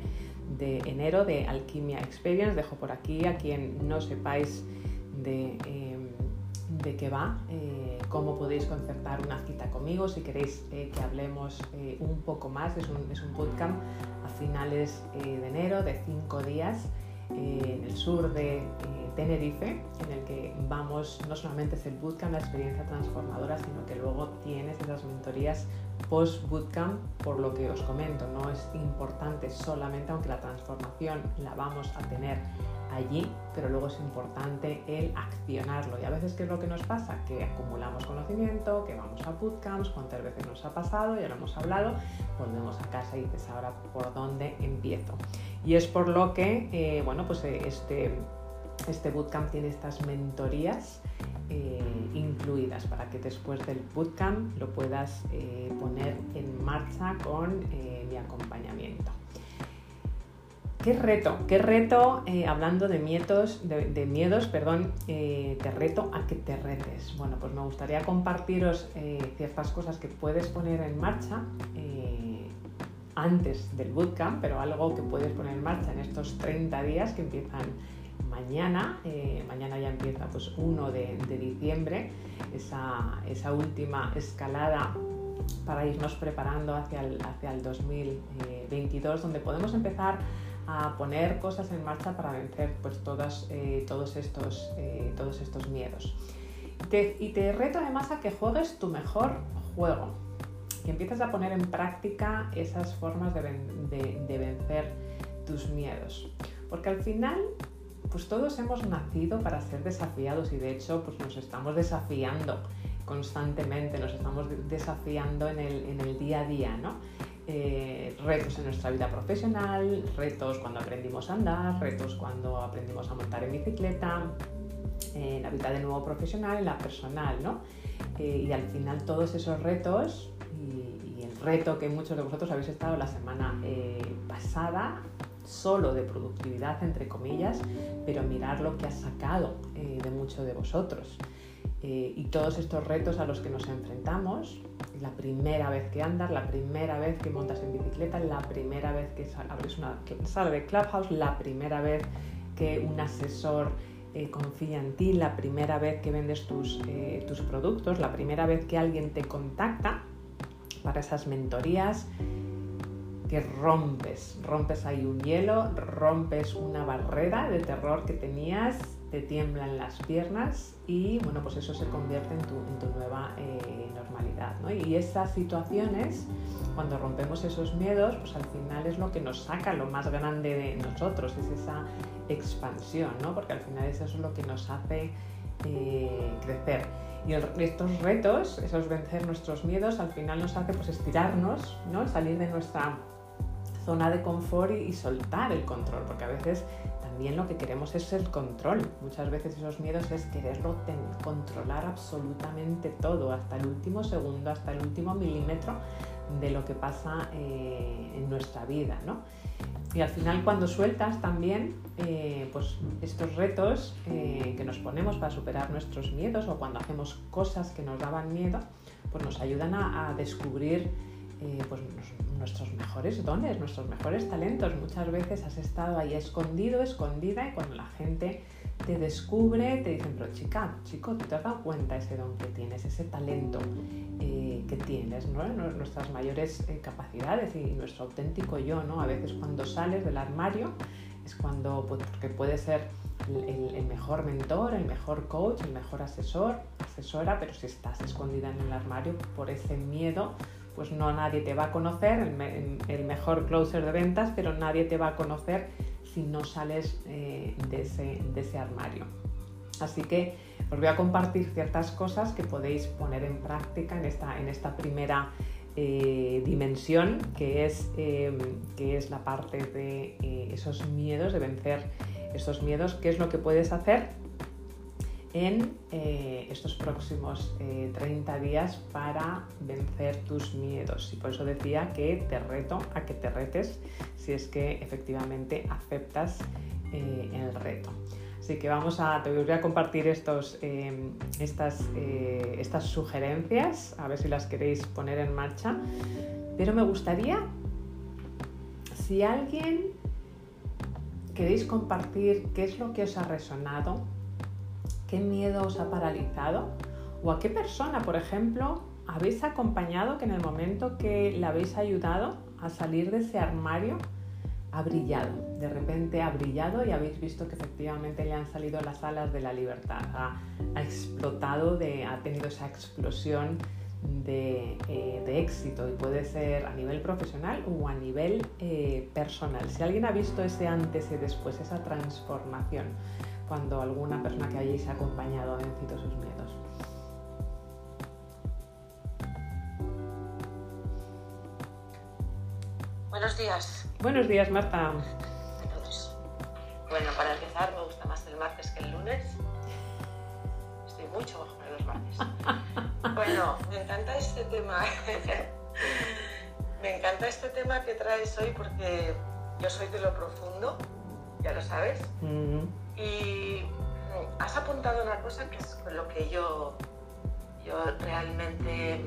de, enero de Alquimia Experience. Dejo por aquí a quien no sepáis de, de qué va cómo podéis concertar una cita conmigo. Si queréis que hablemos un poco más es un, es un bootcamp a finales de enero de cinco días en el sur de Tenerife, en el que vamos, no solamente es el bootcamp, la experiencia transformadora, sino que luego tienes esas mentorías post-bootcamp, por lo que os comento, no es importante solamente, aunque la transformación la vamos a tener allí, pero luego es importante el accionarlo. Y a veces, ¿qué es lo que nos pasa? Que acumulamos conocimiento, que vamos a bootcamps, cuántas veces nos ha pasado, ya lo hemos hablado, volvemos a casa y dices, ahora, ¿por dónde empiezo? Y es por lo que, eh, bueno, pues eh, este este bootcamp tiene estas mentorías eh, incluidas para que después del bootcamp lo puedas poner en marcha con mi acompañamiento. ¿Qué reto? ¿Qué reto? hablando de miedos, de, miedos, perdón, te reto a que te retes. Bueno, pues me gustaría compartiros ciertas cosas que puedes poner en marcha antes del bootcamp, pero algo que puedes poner en marcha en estos 30 días que empiezan mañana, eh, mañana ya empieza pues 1 de, diciembre, esa, última escalada para irnos preparando hacia el, hacia el 2022, donde podemos empezar a poner cosas en marcha para vencer pues, todas, eh, todos, estos, eh, todos estos miedos. y te reto además a que juegues tu mejor juego, que empieces a poner en práctica esas formas de, de vencer tus miedos. Porque al final pues todos hemos nacido para ser desafiados y de hecho pues nos estamos desafiando constantemente, nos estamos desafiando en el, día a día, ¿no? Eh, retos en nuestra vida profesional, retos cuando aprendimos a andar, retos cuando aprendimos a montar en bicicleta, en la vida de nuevo profesional, en la personal, ¿no? Eh, y al final todos esos retos y, el reto que muchos de vosotros habéis estado la semana eh, pasada solo de productividad, entre comillas, pero mirar lo que ha sacado eh, de muchos de vosotros. Eh, y todos estos retos a los que nos enfrentamos, la primera vez que andas, la primera vez que montas en bicicleta, la primera vez que abres una sala de Clubhouse, la primera vez que un asesor eh, confía en ti, la primera vez que vendes tus, tus productos, la primera vez que alguien te contacta para esas mentorías, que rompes, rompes ahí un hielo, rompes una barrera de terror que tenías, te tiemblan las piernas y bueno, pues eso se convierte en tu, nueva eh, normalidad. Y esas situaciones, cuando rompemos esos miedos, pues al final es lo que nos saca lo más grande de nosotros, es esa expansión, ¿no? porque al final eso es lo que nos hace eh, crecer. Y estos retos, esos vencer nuestros miedos, al final nos hace pues estirarnos, ¿no? salir de nuestra zona de confort y, soltar el control, porque a veces también lo que queremos es el control. Muchas veces esos miedos es quererlo controlar absolutamente todo, hasta el último segundo, hasta el último milímetro de lo que pasa eh, en nuestra vida. ¿no? Y al final cuando sueltas también eh, pues estos retos eh, que nos ponemos para superar nuestros miedos o cuando hacemos cosas que nos daban miedo, pues nos ayudan a, descubrir pues nuestros mejores dones, nuestros mejores talentos. Muchas veces has estado ahí escondido, escondida y cuando la gente te descubre, te dicen, pero chica, chico, ¿te has dado cuenta ese don que tienes, ese talento eh, que tienes, nuestras mayores eh, capacidades y nuestro auténtico yo? ¿no? A veces cuando sales del armario es cuando, pues, porque puede ser el, mejor mentor, el mejor coach, el mejor asesor, asesora, pero si estás escondida en el armario por ese miedo, pues no nadie te va a conocer, el, mejor closer de ventas, pero nadie te va a conocer si no sales eh, de, ese, armario. Así que os voy a compartir ciertas cosas que podéis poner en práctica en esta, en esta primera eh, dimensión, que es, em, que es la parte de eh, esos miedos, de vencer esos miedos. ¿Qué es lo que puedes hacer? En eh, estos próximos 30 eh, días para vencer tus miedos. Y por eso decía que te reto a que te retes si es que efectivamente aceptas eh, el reto. Así que vamos a, te voy a compartir estos, estas, estas sugerencias, a ver si las queréis poner en marcha. Pero me gustaría, si alguien queréis compartir qué es lo que os ha resonado, ¿Qué miedo os ha paralizado? ¿O a qué persona, por ejemplo, habéis acompañado que en el momento que le habéis ayudado a salir de ese armario ha brillado? De repente ha brillado y habéis visto que efectivamente le han salido las alas de la libertad, ha, explotado, ha tenido esa explosión de, eh, éxito y puede ser a nivel profesional o a nivel eh, personal. Si alguien ha visto ese antes y después, esa transformación, cuando alguna persona que hayáis acompañado ha vencido sus miedos. Buenos días. Buenos días, Marta. bueno, para empezar, me gusta más el martes que el lunes. Estoy mucho mejor en los martes. bueno, me encanta este tema. me encanta este tema que traes hoy porque yo soy de lo profundo, ya lo sabes. Y has apuntado una cosa que es con lo que yo, yo realmente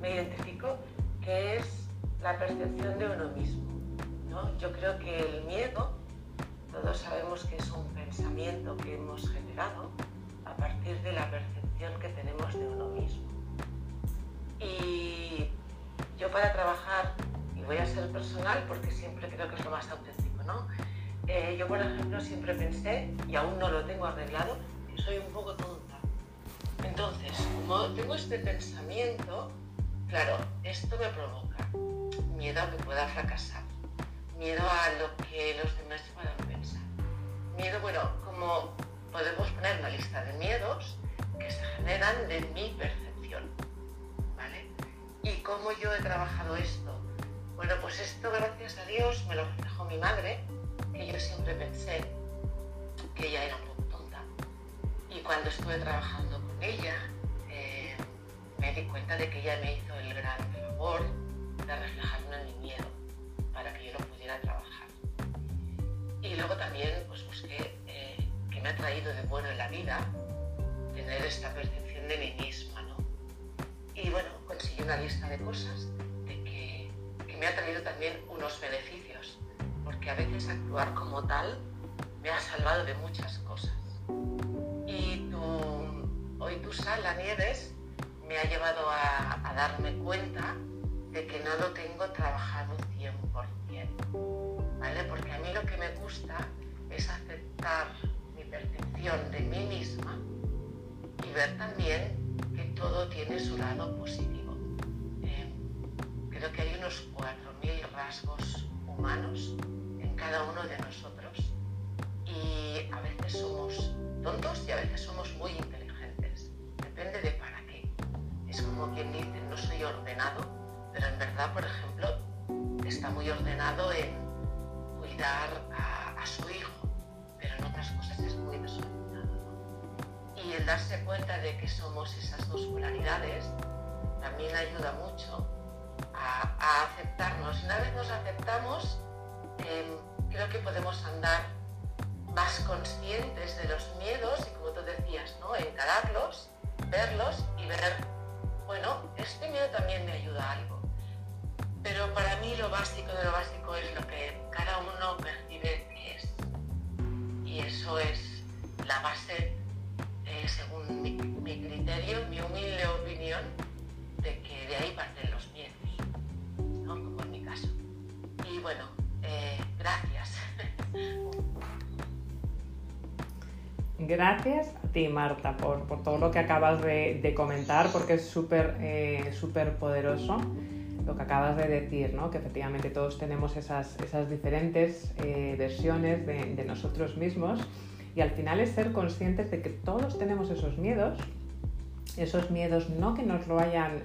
me identifico, que es la percepción de uno mismo. ¿no? Yo creo que el miedo, todos sabemos que es un pensamiento que hemos generado a partir de la percepción que tenemos de uno mismo. Y yo para trabajar, y voy a ser personal porque siempre creo que es lo más auténtico, ¿no? Eh, yo, por ejemplo, siempre pensé, y aún no lo tengo arreglado, que soy un poco tonta. Entonces, como tengo este pensamiento, claro, esto me provoca miedo a que pueda fracasar, miedo a lo que los demás puedan pensar. Miedo, bueno, como podemos poner una lista de miedos que se generan de mi percepción, ¿vale? ¿Y cómo yo he trabajado esto? Bueno, pues esto, gracias a Dios, me lo reflejó mi madre, yo siempre pensé que ella era un poco tonta. Y cuando estuve trabajando con ella, eh, me di cuenta de que ella me hizo el gran favor de reflejarme en mi miedo para que yo lo pudiera trabajar. Y luego también pues, busqué eh, qué me ha traído de bueno en la vida tener esta percepción de mí misma. ¿no? Y bueno, conseguí una lista de cosas de que, que me ha traído también unos beneficios, porque a veces actuar como tal me ha salvado de muchas cosas. Y tu, hoy tu sala, Nieves, me ha llevado a, darme cuenta de que no lo tengo trabajado 100%, ¿vale? Porque a mí lo que me gusta es aceptar mi percepción de mí misma y ver también que todo tiene su lado positivo. Eh, creo que hay unos 4.000 rasgos humanos cada uno de nosotros y a veces somos tontos y a veces somos muy inteligentes. Depende de para qué. Es como quien dice, no soy ordenado, pero en verdad, por ejemplo, está muy ordenado en cuidar a, su hijo, pero en otras cosas es muy desordenado. Y el darse cuenta de que somos esas dos polaridades también ayuda mucho a, a aceptarnos. Una vez nos aceptamos, eh, creo que podemos andar más conscientes de los miedos y como tú decías, ¿no? encararlos, verlos y ver, bueno, este miedo también me ayuda a algo. Pero para mí lo básico de lo básico es lo que cada uno percibe que es. Y eso es la base, eh, según mi, mi, criterio, mi humilde opinión, de que de ahí parten los miedos, ¿no? como en mi caso. Y bueno, eh, gracias. Gracias a ti, Marta, por, por todo lo que acabas de, comentar, porque es súper eh, súper poderoso lo que acabas de decir, ¿no? que efectivamente todos tenemos esas, esas diferentes eh, versiones de, nosotros mismos y al final es ser conscientes de que todos tenemos esos miedos, esos miedos no que nos lo hayan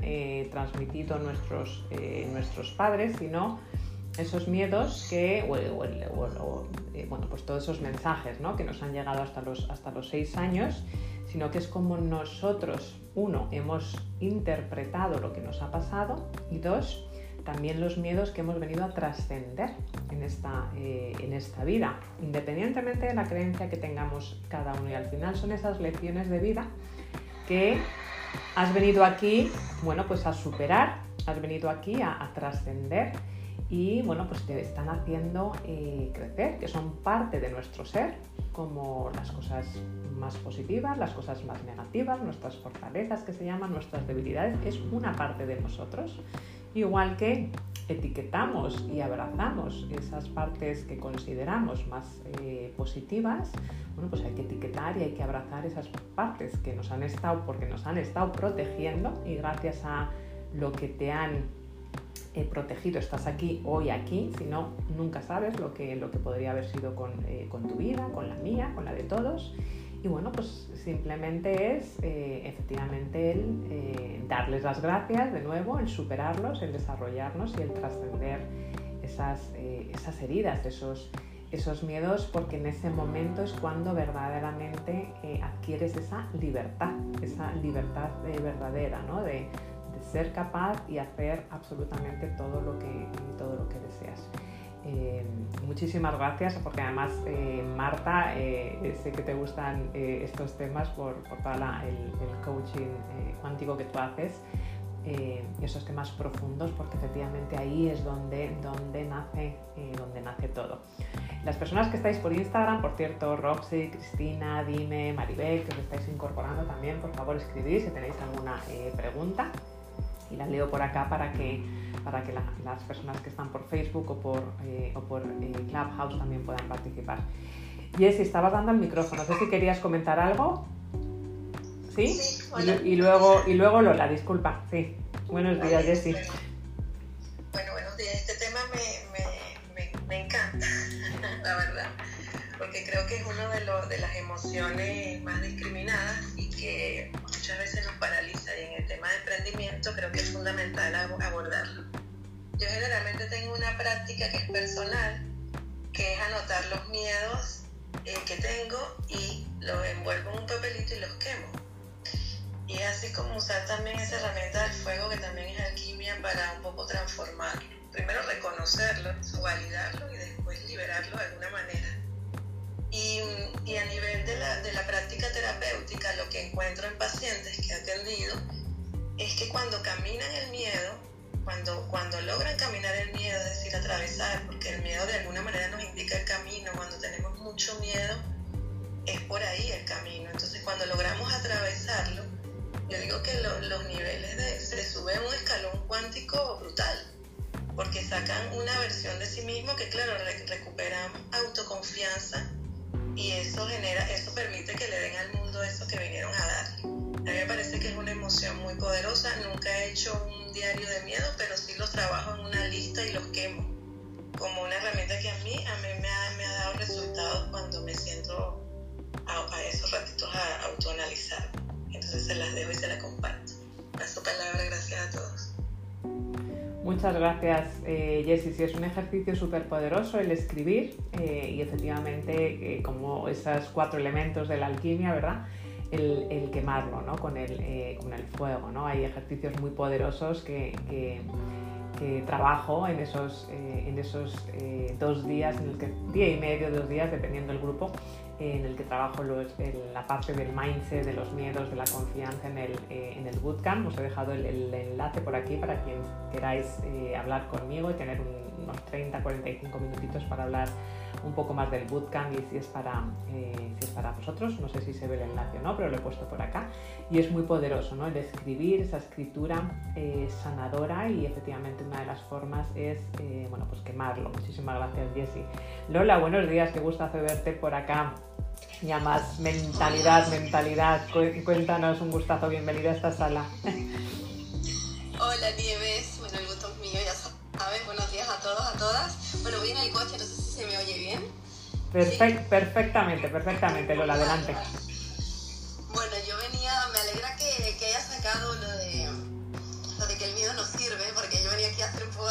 transmitido nuestros, nuestros padres, sino esos miedos que, o, o, bueno, pues todos esos mensajes ¿no? que nos han llegado hasta los, hasta los seis años, sino que es como nosotros, uno, hemos interpretado lo que nos ha pasado y dos, también los miedos que hemos venido a trascender en esta, eh, en esta vida, independientemente de la creencia que tengamos cada uno. Y al final son esas lecciones de vida que has venido aquí, bueno, pues a superar, has venido aquí a trascender y bueno, pues te están haciendo eh, crecer, que son parte de nuestro ser, como las cosas más positivas, las cosas más negativas, nuestras fortalezas que se llaman, nuestras debilidades, es una parte de nosotros. Igual que etiquetamos y abrazamos esas partes que consideramos más eh, positivas, bueno, pues hay que etiquetar y hay que abrazar esas partes que nos han estado, porque nos han estado protegiendo y gracias a lo que te han protegido, estás aquí hoy aquí, si no, nunca sabes lo que, lo que podría haber sido con, eh, con, tu vida, con la mía, con la de todos. Y bueno, pues simplemente es eh, efectivamente el eh, darles las gracias de nuevo, el superarlos, el desarrollarnos y el trascender esas, esas heridas, esos, esos miedos, porque en ese momento es cuando verdaderamente adquieres esa libertad, esa libertad verdadera, ¿no? De, ser capaz y hacer absolutamente todo lo que, todo lo que deseas. Eh, muchísimas gracias porque además eh, Marta eh, sé que te gustan estos temas por, por todo el, el, coaching cuántico que tú haces esos temas profundos porque efectivamente ahí es donde, donde, nace, donde nace todo las personas que estáis por Instagram por cierto Roxy, Cristina, Dime, Maribel que os estáis incorporando también por favor escribid si tenéis alguna pregunta y la leo por acá para que, para que la, las personas que están por Facebook o por, eh, o por eh, Clubhouse también puedan participar. Jessy, estabas dando el micrófono, no sé si querías comentar algo. ¿Sí? sí hola. Y, y, luego, y luego Lola, disculpa. Sí. Buenos días, okay, Jessy. Bueno, buenos días. Este tema me, me, me, me encanta, la verdad, porque creo que es una de, de las emociones más discriminadas y que muchas veces nos paraliza y en el tema de emprendimiento creo que es fundamental abordarlo. Yo generalmente tengo una práctica que es personal, que es anotar los miedos eh, que tengo y los envuelvo en un papelito y los quemo. Y es así como usar también esa herramienta del fuego que también es alquimia para un poco transformarlo. Primero reconocerlo, validarlo y después liberarlo de alguna manera. Y, y a nivel de la, de la práctica terapéutica, lo que encuentro en pacientes que he atendido es que cuando caminan el miedo, cuando, cuando logran caminar el miedo, es decir, atravesar, porque el miedo de alguna manera nos indica el camino, cuando tenemos mucho miedo, es por ahí el camino. Entonces cuando logramos atravesarlo, yo digo que lo, los niveles de, se suben un escalón cuántico brutal, porque sacan una versión de sí mismo que claro, re, recuperan autoconfianza y eso genera, eso permite que le den al mundo eso que vinieron a dar. A mí me parece que es una emoción muy poderosa. Nunca he hecho un diario de miedo, pero sí los trabajo en una lista y los quemo como una herramienta que a mí, a mí me ha, me ha dado resultados cuando me siento a, esos ratitos a autoanalizar. Entonces se las dejo y se las comparto. Paso palabra, a. Muchas gracias, eh, Jessie. Sí, es un ejercicio súper poderoso el escribir eh, y efectivamente, eh, como esos cuatro elementos de la alquimia, ¿verdad? El, quemarlo ¿no? con, el, eh, con el fuego. ¿no? Hay ejercicios muy poderosos que, trabajo en esos, en esos dos días, en el que, día y medio, dos días, dependiendo del grupo, en el que trabajo la parte del mindset, de los miedos, de la confianza en el, eh, en el bootcamp. Os he dejado el, enlace por aquí para quien queráis eh, hablar conmigo y tener unos 30-45 minutitos para hablar un poco más del bootcamp y si es, para, eh, si es para vosotros. No sé si se ve el enlace o no, pero lo he puesto por acá. Y es muy poderoso, ¿no? El escribir, esa escritura sanadora y efectivamente una de las formas es, bueno, pues quemarlo. Muchísimas gracias, Jessie. Lola, buenos días, qué gustazo verte por acá. Ya más mentalidad, mentalidad. Cuéntanos, un gustazo, bienvenida a esta sala. Hola Nieves, bueno, el gusto mío, ya sabes, buenos días a todos, a todas. Bueno, voy en el coche, no sé si se me oye bien. Perfectamente, perfectamente, Lola, adelante. Bueno, yo venía, me alegra que, que haya sacado lo de, lo de que el miedo no sirve, porque yo venía aquí a hacer un poco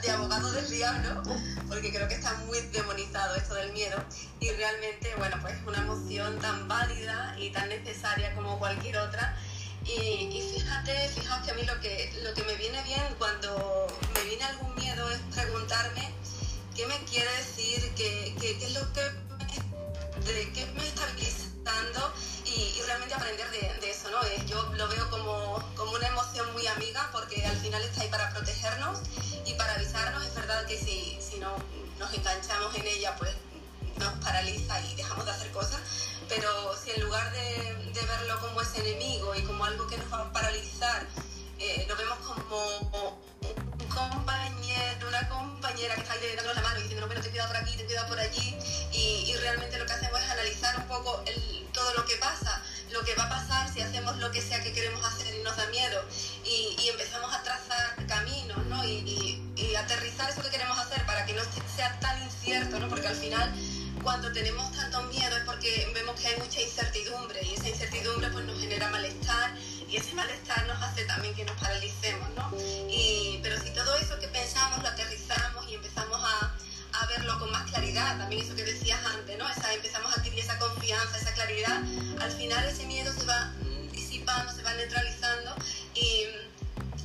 de abogado del diablo, porque creo que está muy demonizado esto del miedo y realmente, bueno, pues es una emoción tan válida y tan necesaria como cualquier otra. Y, fíjate, fijaos que a mí lo que, lo que me viene bien cuando me viene algún miedo es preguntarme qué me quiere decir, qué, qué, qué es lo que de qué me está estabilizando y, realmente aprender de, de, eso, ¿no? Yo lo veo como, como una emoción muy amiga porque al final está ahí para protegernos y para avisarnos. Es verdad que si, si no nos enganchamos en ella, pues nos paraliza y dejamos de hacer cosas. Pero si en lugar de, de verlo como ese enemigo y como algo que nos va a paralizar, eh, lo vemos como un compañero, una compañera que está ahí dándonos la mano y diciendo, no, pero te cuidado por aquí, te cuidado por allí. Y, y, realmente lo que hacemos es analizar un poco el, todo lo que pasa, lo que va a pasar si hacemos lo que sea que queremos hacer y nos da miedo. Y, y empezamos a trazar caminos, ¿no? Y, y, aterrizar eso que queremos hacer para que no sea tan incierto, ¿no? Porque al final cuando tenemos tanto miedo es porque vemos que hay mucha incertidumbre y esa incertidumbre pues nos genera malestar y ese malestar nos hace también que nos paralicemos, ¿no? Y, pero si todo eso que pensamos lo aterrizamos y empezamos a, a verlo con más claridad, también eso que decías antes, ¿no? Esa, empezamos a adquirir esa confianza, esa claridad, al final ese miedo se va disipando, se va neutralizando y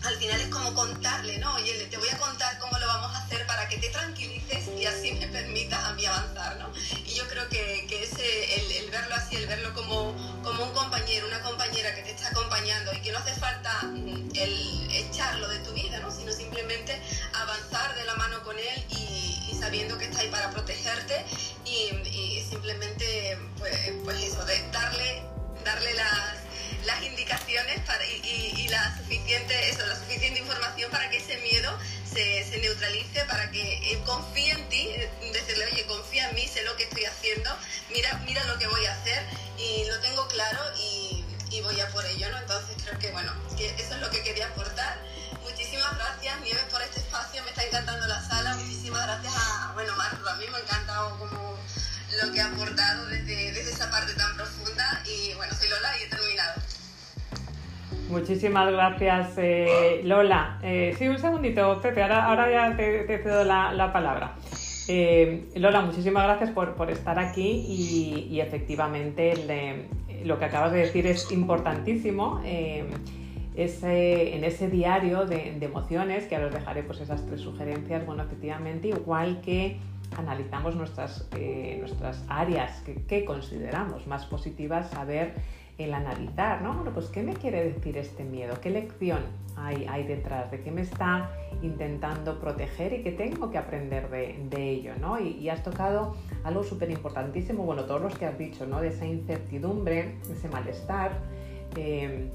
al final es como contarle, ¿no? Oye, te voy a contar cómo lo vamos a hacer para que te tranquilices y así me permitas a mí avanzar, ¿no? Y yo creo que, que ese, el, el, verlo así, el verlo como, como un compañero, una compañera que te está acompañando y que no hace falta mm, el echarlo de tu vida, ¿no? Sino simplemente avanzar de la mano con él y, sabiendo que está ahí para protegerte y, y simplemente, pues, pues eso, de darle, darle las las indicaciones para, y, y, la, suficiente, eso, la suficiente información para que ese miedo se, se neutralice, para que eh, confíe en ti, decirle, oye, confía en mí, sé lo que estoy haciendo, mira, mira lo que voy a hacer y lo tengo claro y, y voy a por ello, ¿no? Entonces creo que, bueno, que eso es lo que quería aportar. Muchísimas gracias, Nieves, por este espacio, me está encantando la sala, muchísimas gracias a, bueno, Marco, a mí me ha encantado como Muchísimas gracias, eh, Lola. Eh, sí, un segundito, Pepe, ahora, ahora ya te, cedo la, la palabra. Eh, Lola, muchísimas gracias por, por estar aquí y, efectivamente lo que acabas de decir es importantísimo. Eh, ese, en ese diario de, emociones, que ahora os dejaré pues esas tres sugerencias, bueno, efectivamente, igual que analizamos nuestras, nuestras áreas que, consideramos más positivas, saber el analizar, ¿no? Bueno, pues ¿qué me quiere decir este miedo? ¿Qué lección hay, hay detrás? ¿De qué me está intentando proteger y qué tengo que aprender de, ello, ¿no? Y, has tocado algo súper importantísimo, bueno, todos los que has dicho, ¿no? De esa incertidumbre, ese malestar. Eh,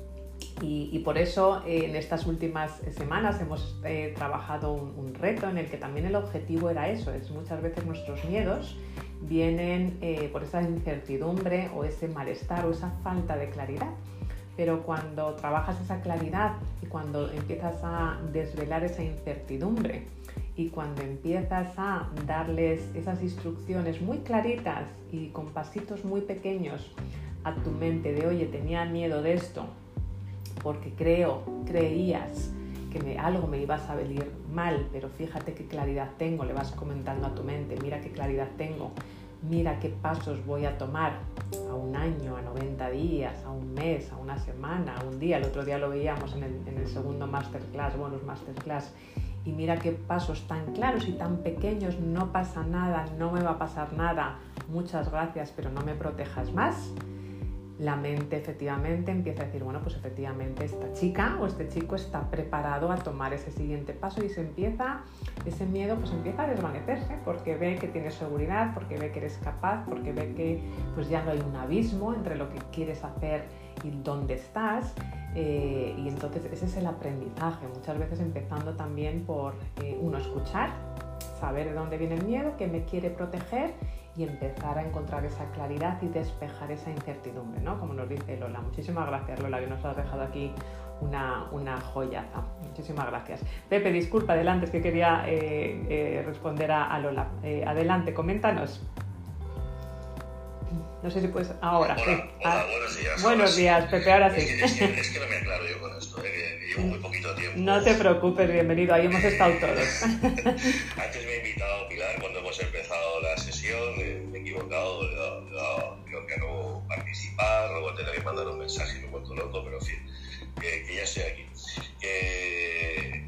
y, por eso eh, en estas últimas semanas hemos eh, trabajado un, reto en el que también el objetivo era eso, es muchas veces nuestros miedos vienen eh, por esa incertidumbre o ese malestar o esa falta de claridad. Pero cuando trabajas esa claridad y cuando empiezas a desvelar esa incertidumbre y cuando empiezas a darles esas instrucciones muy claritas y con pasitos muy pequeños a tu mente de, oye, tenía miedo de esto, porque creo, creías que algo me ibas a venir mal, pero fíjate qué claridad tengo, le vas comentando a tu mente, mira qué claridad tengo, mira qué pasos voy a tomar a un año, a 90 días, a un mes, a una semana, a un día. El otro día lo veíamos en el, en el segundo masterclass, bonus masterclass. Y mira qué pasos tan claros y tan pequeños, no pasa nada, no me va a pasar nada. Muchas gracias, pero no me protejas más la mente efectivamente empieza a decir, bueno, pues efectivamente esta chica o este chico está preparado a tomar ese siguiente paso y se empieza, ese miedo pues empieza a desvanecerse porque ve que tienes seguridad, porque ve que eres capaz, porque ve que pues ya no hay un abismo entre lo que quieres hacer y dónde estás. Eh, y entonces ese es el aprendizaje, muchas veces empezando también por eh, uno escuchar, saber de dónde viene el miedo, que me quiere proteger y empezar a encontrar esa claridad y despejar esa incertidumbre, ¿no? Como nos dice Lola. Muchísimas gracias, Lola, que nos has dejado aquí una, una joyaza. Muchísimas gracias. Pepe, disculpa, adelante, es que quería eh, eh, responder a, Lola. Eh, adelante, coméntanos. No sé si puedes. Ahora, sí. Ah, buenos días. Buenos días, Pepe, ahora sí. Es que, es, que, no me aclaro yo con esto, que llevo muy poquito tiempo. No te preocupes, bienvenido, ahí hemos estado todos. Antes tener que mandar un mensaje y me he vuelto loco, pero en fin, que, ya estoy aquí.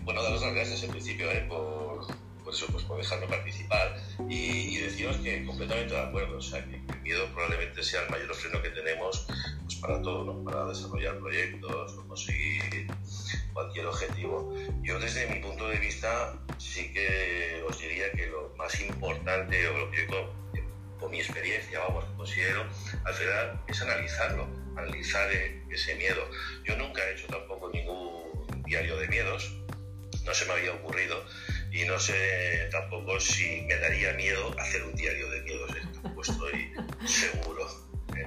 bueno, daros las gracias en principio eh, por por eso, pues por dejarme participar y, deciros que completamente de acuerdo, o sea, que, el miedo probablemente sea el mayor freno que tenemos pues para todo, ¿no? para desarrollar proyectos o conseguir cualquier objetivo. Yo desde mi punto de vista sí que os diría que lo más importante o lo que yo con, mi experiencia, vamos, considero, al final es analizarlo, analizar e, ese miedo. Yo nunca he hecho tampoco ningún diario de miedos, no se me había ocurrido y no sé tampoco si me daría miedo hacer un diario de miedos, tampoco estoy seguro. ¿eh?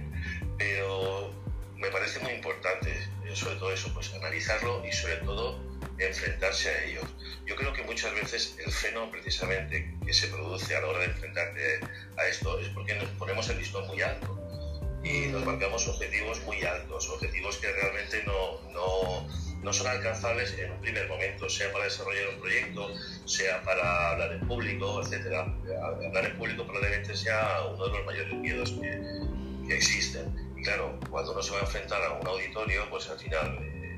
Pero me parece muy importante, eh, sobre todo eso, pues analizarlo y sobre todo enfrentarse a ellos. Yo creo que muchas veces el freno precisamente que se produce a la hora de enfrentarte a esto es porque nos ponemos el listón muy alto y nos marcamos objetivos muy altos, objetivos que realmente no, no, no son alcanzables en un primer momento, sea para desarrollar un proyecto, sea para hablar en público, etc. Hablar en público probablemente sea uno de los mayores miedos que, existen. Y claro, cuando uno se va a enfrentar a un auditorio, pues al final eh,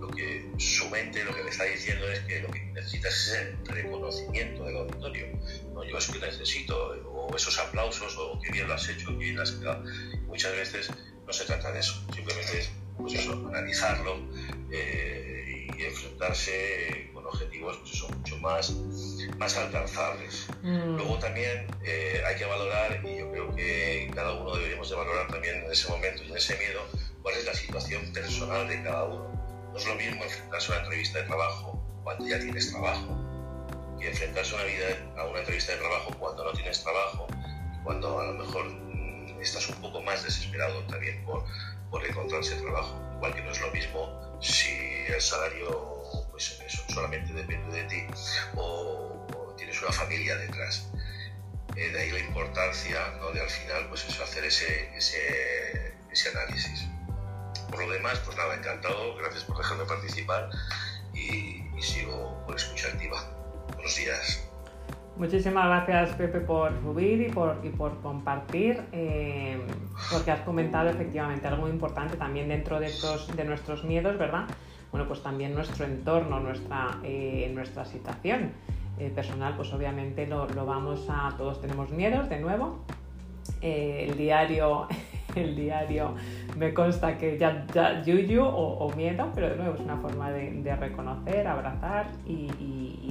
lo que su mente lo que me está diciendo es que lo que necesitas es el reconocimiento del auditorio. ¿no? Yo es que necesito, o esos aplausos, o que bien lo has hecho, que bien has quedado. Muchas veces no se trata de eso, simplemente es pues eso, analizarlo eh, y enfrentarse con objetivos pues eso, mucho más, más alcanzables. Mm. Luego también eh, hay que valorar, y yo creo que cada uno deberíamos de valorar también en ese momento y en ese miedo, cuál es la situación personal de cada uno. No es lo mismo enfrentarse a una entrevista de trabajo cuando ya tienes trabajo, que enfrentarse a una, vida, a una entrevista de trabajo cuando no tienes trabajo, cuando a lo mejor estás un poco más desesperado también por, por encontrarse trabajo. Igual que no es lo mismo si el salario pues solamente depende de ti o, tienes una familia detrás. Eh, de ahí la importancia de al final pues eso, hacer ese, ese, ese, análisis. Por lo demás, pues nada, encantado, gracias por dejarme participar y, y sigo por escucha activa. Buenos días. Muchísimas gracias Pepe por subir y por, y por compartir, eh, porque has comentado efectivamente algo muy importante también dentro de, estos, de nuestros miedos, ¿verdad? Bueno, pues también nuestro entorno, nuestra, eh, nuestra situación eh, personal, pues obviamente lo, lo, vamos a, todos tenemos miedos de nuevo. el diario el diario me consta que ya, ya yuyu o, miedo, pero de nuevo es una forma de, reconocer, abrazar y,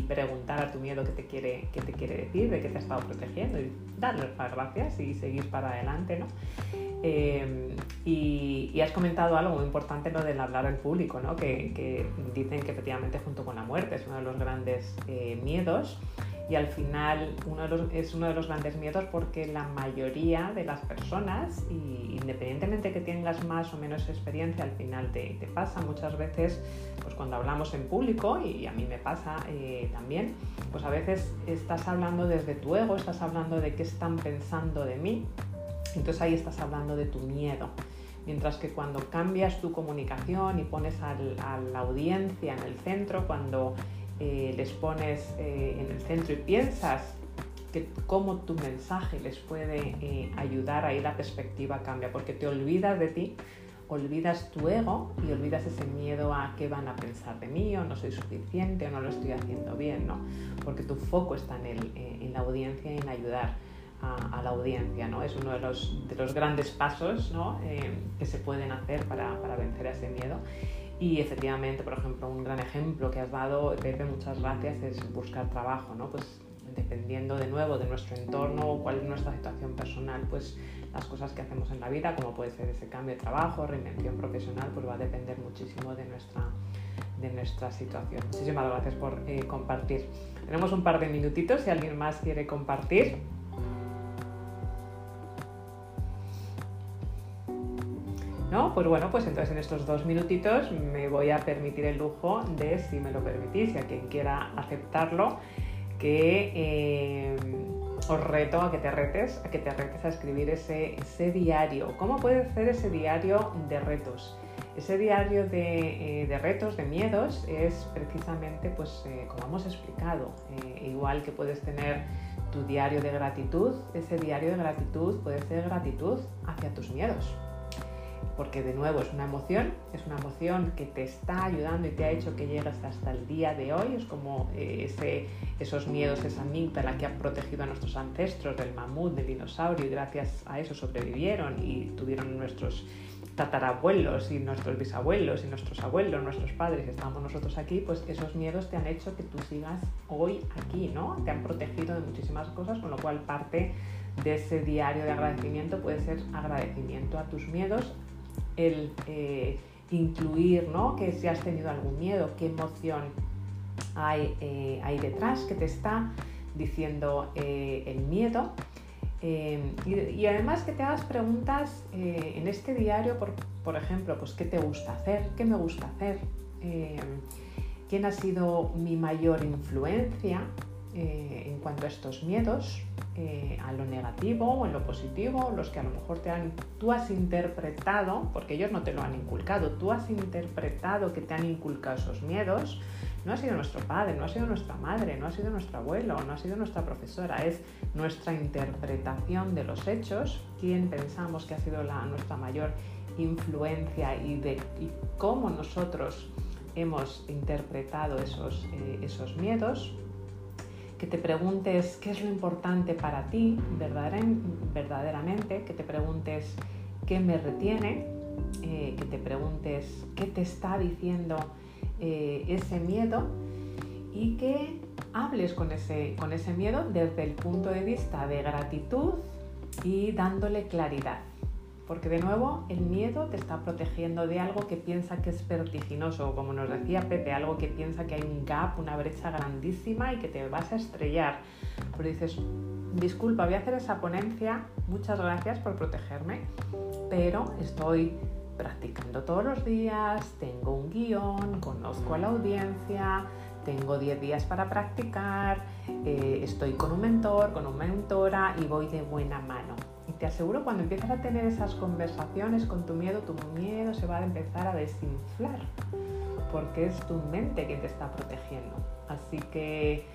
preguntar a tu miedo qué te, quiere, qué te quiere decir, de qué te ha estado protegiendo y darle las gracias y seguir para adelante, ¿no? Eh, y, has comentado algo muy importante, lo del hablar al público, ¿no? que, dicen que efectivamente junto con la muerte es uno de los grandes eh, miedos y al final uno es uno de los grandes miedos porque la mayoría de las personas, y independientemente que tengas más o menos experiencia, al final te, pasa muchas veces, pues cuando hablamos en público, y a mí me pasa eh, también, pues a veces estás hablando desde tu ego, estás hablando de qué están pensando de mí, entonces ahí estás hablando de tu miedo. Mientras que cuando cambias tu comunicación y pones a la audiencia en el centro, cuando eh, les pones eh, en el centro y piensas que cómo tu mensaje les puede eh, ayudar, ahí la perspectiva cambia, porque te olvidas de ti, olvidas tu ego y olvidas ese miedo a qué van a pensar de mí o no soy suficiente o no lo estoy haciendo bien, ¿no? Porque tu foco está en, la audiencia y en ayudar a, la audiencia, ¿no? Es uno de los, de los grandes pasos que se pueden hacer para, para vencer ese miedo. Y efectivamente, por ejemplo, un gran ejemplo que has dado, Pepe, muchas gracias, es buscar trabajo, ¿no? Pues dependiendo de nuevo de nuestro entorno o cuál es nuestra situación personal, pues las cosas que hacemos en la vida, como puede ser ese cambio de trabajo, reinvención profesional, pues va a depender muchísimo de nuestra, de nuestra situación. Muchísimas gracias por eh, compartir. Tenemos un par de minutitos si alguien más quiere compartir. ¿No? Pues bueno, pues entonces en estos dos minutitos me voy a permitir el lujo de, si me lo permitís, y a quien quiera aceptarlo, que eh, os reto a que te retes, a que te retes a escribir ese, ese diario. ¿Cómo puede ser ese diario de retos? Ese diario de, eh, retos, de miedos, es precisamente, pues, eh, como hemos explicado, igual que puedes tener tu diario de gratitud, ese diario de gratitud puede ser gratitud hacia tus miedos porque de nuevo es una emoción, es una emoción que te está ayudando y te ha hecho que llegues hasta el día de hoy, es como eh, ese, esos miedos, esa amígdala que ha protegido a nuestros ancestros del mamut, del dinosaurio y gracias a eso sobrevivieron y tuvieron nuestros tatarabuelos y nuestros bisabuelos y nuestros abuelos, nuestros padres, estamos nosotros aquí, pues esos miedos te han hecho que tú sigas hoy aquí, ¿no? Te han protegido de muchísimas cosas, con lo cual parte de ese diario de agradecimiento puede ser agradecimiento a tus miedos, el eh, incluir, ¿no? Que si has tenido algún miedo, qué emoción hay, eh, detrás que te está diciendo eh, el miedo. Y, además que te hagas preguntas en este diario, por, por, ejemplo, pues qué te gusta hacer, qué me gusta hacer, quién ha sido mi mayor influencia en cuanto a estos miedos, eh, a lo negativo o en lo positivo, los que a lo mejor te han, tú has interpretado, porque ellos no te lo han inculcado, tú has interpretado que te han inculcado esos miedos, no ha sido nuestro padre, no ha sido nuestra madre, no ha sido nuestro abuelo, no ha sido nuestra profesora, es nuestra interpretación de los hechos, quién pensamos que ha sido la, nuestra mayor influencia y, de, cómo nosotros hemos interpretado esos, eh, esos miedos que te preguntes qué es lo importante para ti verdaderamente, que te preguntes qué me retiene, eh, que te preguntes qué te está diciendo eh, ese miedo y que hables con ese, con ese miedo desde el punto de vista de gratitud y dándole claridad. Porque de nuevo el miedo te está protegiendo de algo que piensa que es vertiginoso, como nos decía Pepe, algo que piensa que hay un gap, una brecha grandísima y que te vas a estrellar. Pero dices, disculpa, voy a hacer esa ponencia, muchas gracias por protegerme, pero estoy practicando todos los días, tengo un guion, conozco a la audiencia, tengo 10 días para practicar, eh, estoy con un mentor, con una mentora y voy de buena mano te aseguro cuando empiezas a tener esas conversaciones con tu miedo, tu miedo se va a empezar a desinflar, porque es tu mente quien te está protegiendo. Así que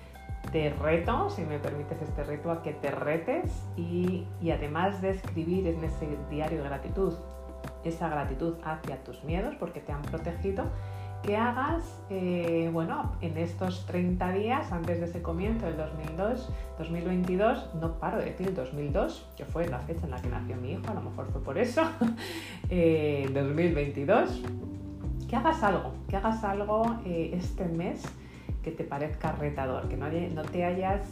te reto, si me permites este reto, a que te retes y, y además de escribir en ese diario de gratitud, esa gratitud hacia tus miedos porque te han protegido, que hagas, eh, bueno, en estos 30 días antes de ese comienzo del 2002, 2022, no paro de decir 2002, que fue la fecha en la que nació mi hijo, a lo mejor fue por eso, 2022, eh, que hagas algo, que hagas algo eh, este mes que te parezca retador, que no, no te hayas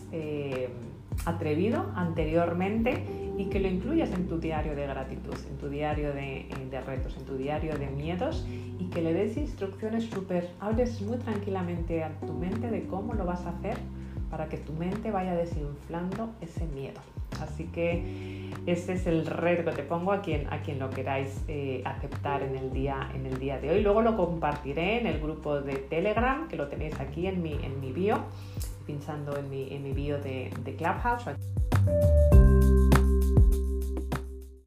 atrevido anteriormente y que lo incluyas en tu diario de gratitud, en tu diario de, de retos, en tu diario de miedos y que le des instrucciones súper, hables muy tranquilamente a tu mente de cómo lo vas a hacer para que tu mente vaya desinflando ese miedo. Así que ese es el reto que te pongo a quien, a quien lo queráis eh, aceptar en el, día, en el día de hoy. Luego lo compartiré en el grupo de Telegram, que lo tenéis aquí en mi, en mi bio, pinchando en mi, en mi bio de, de Clubhouse.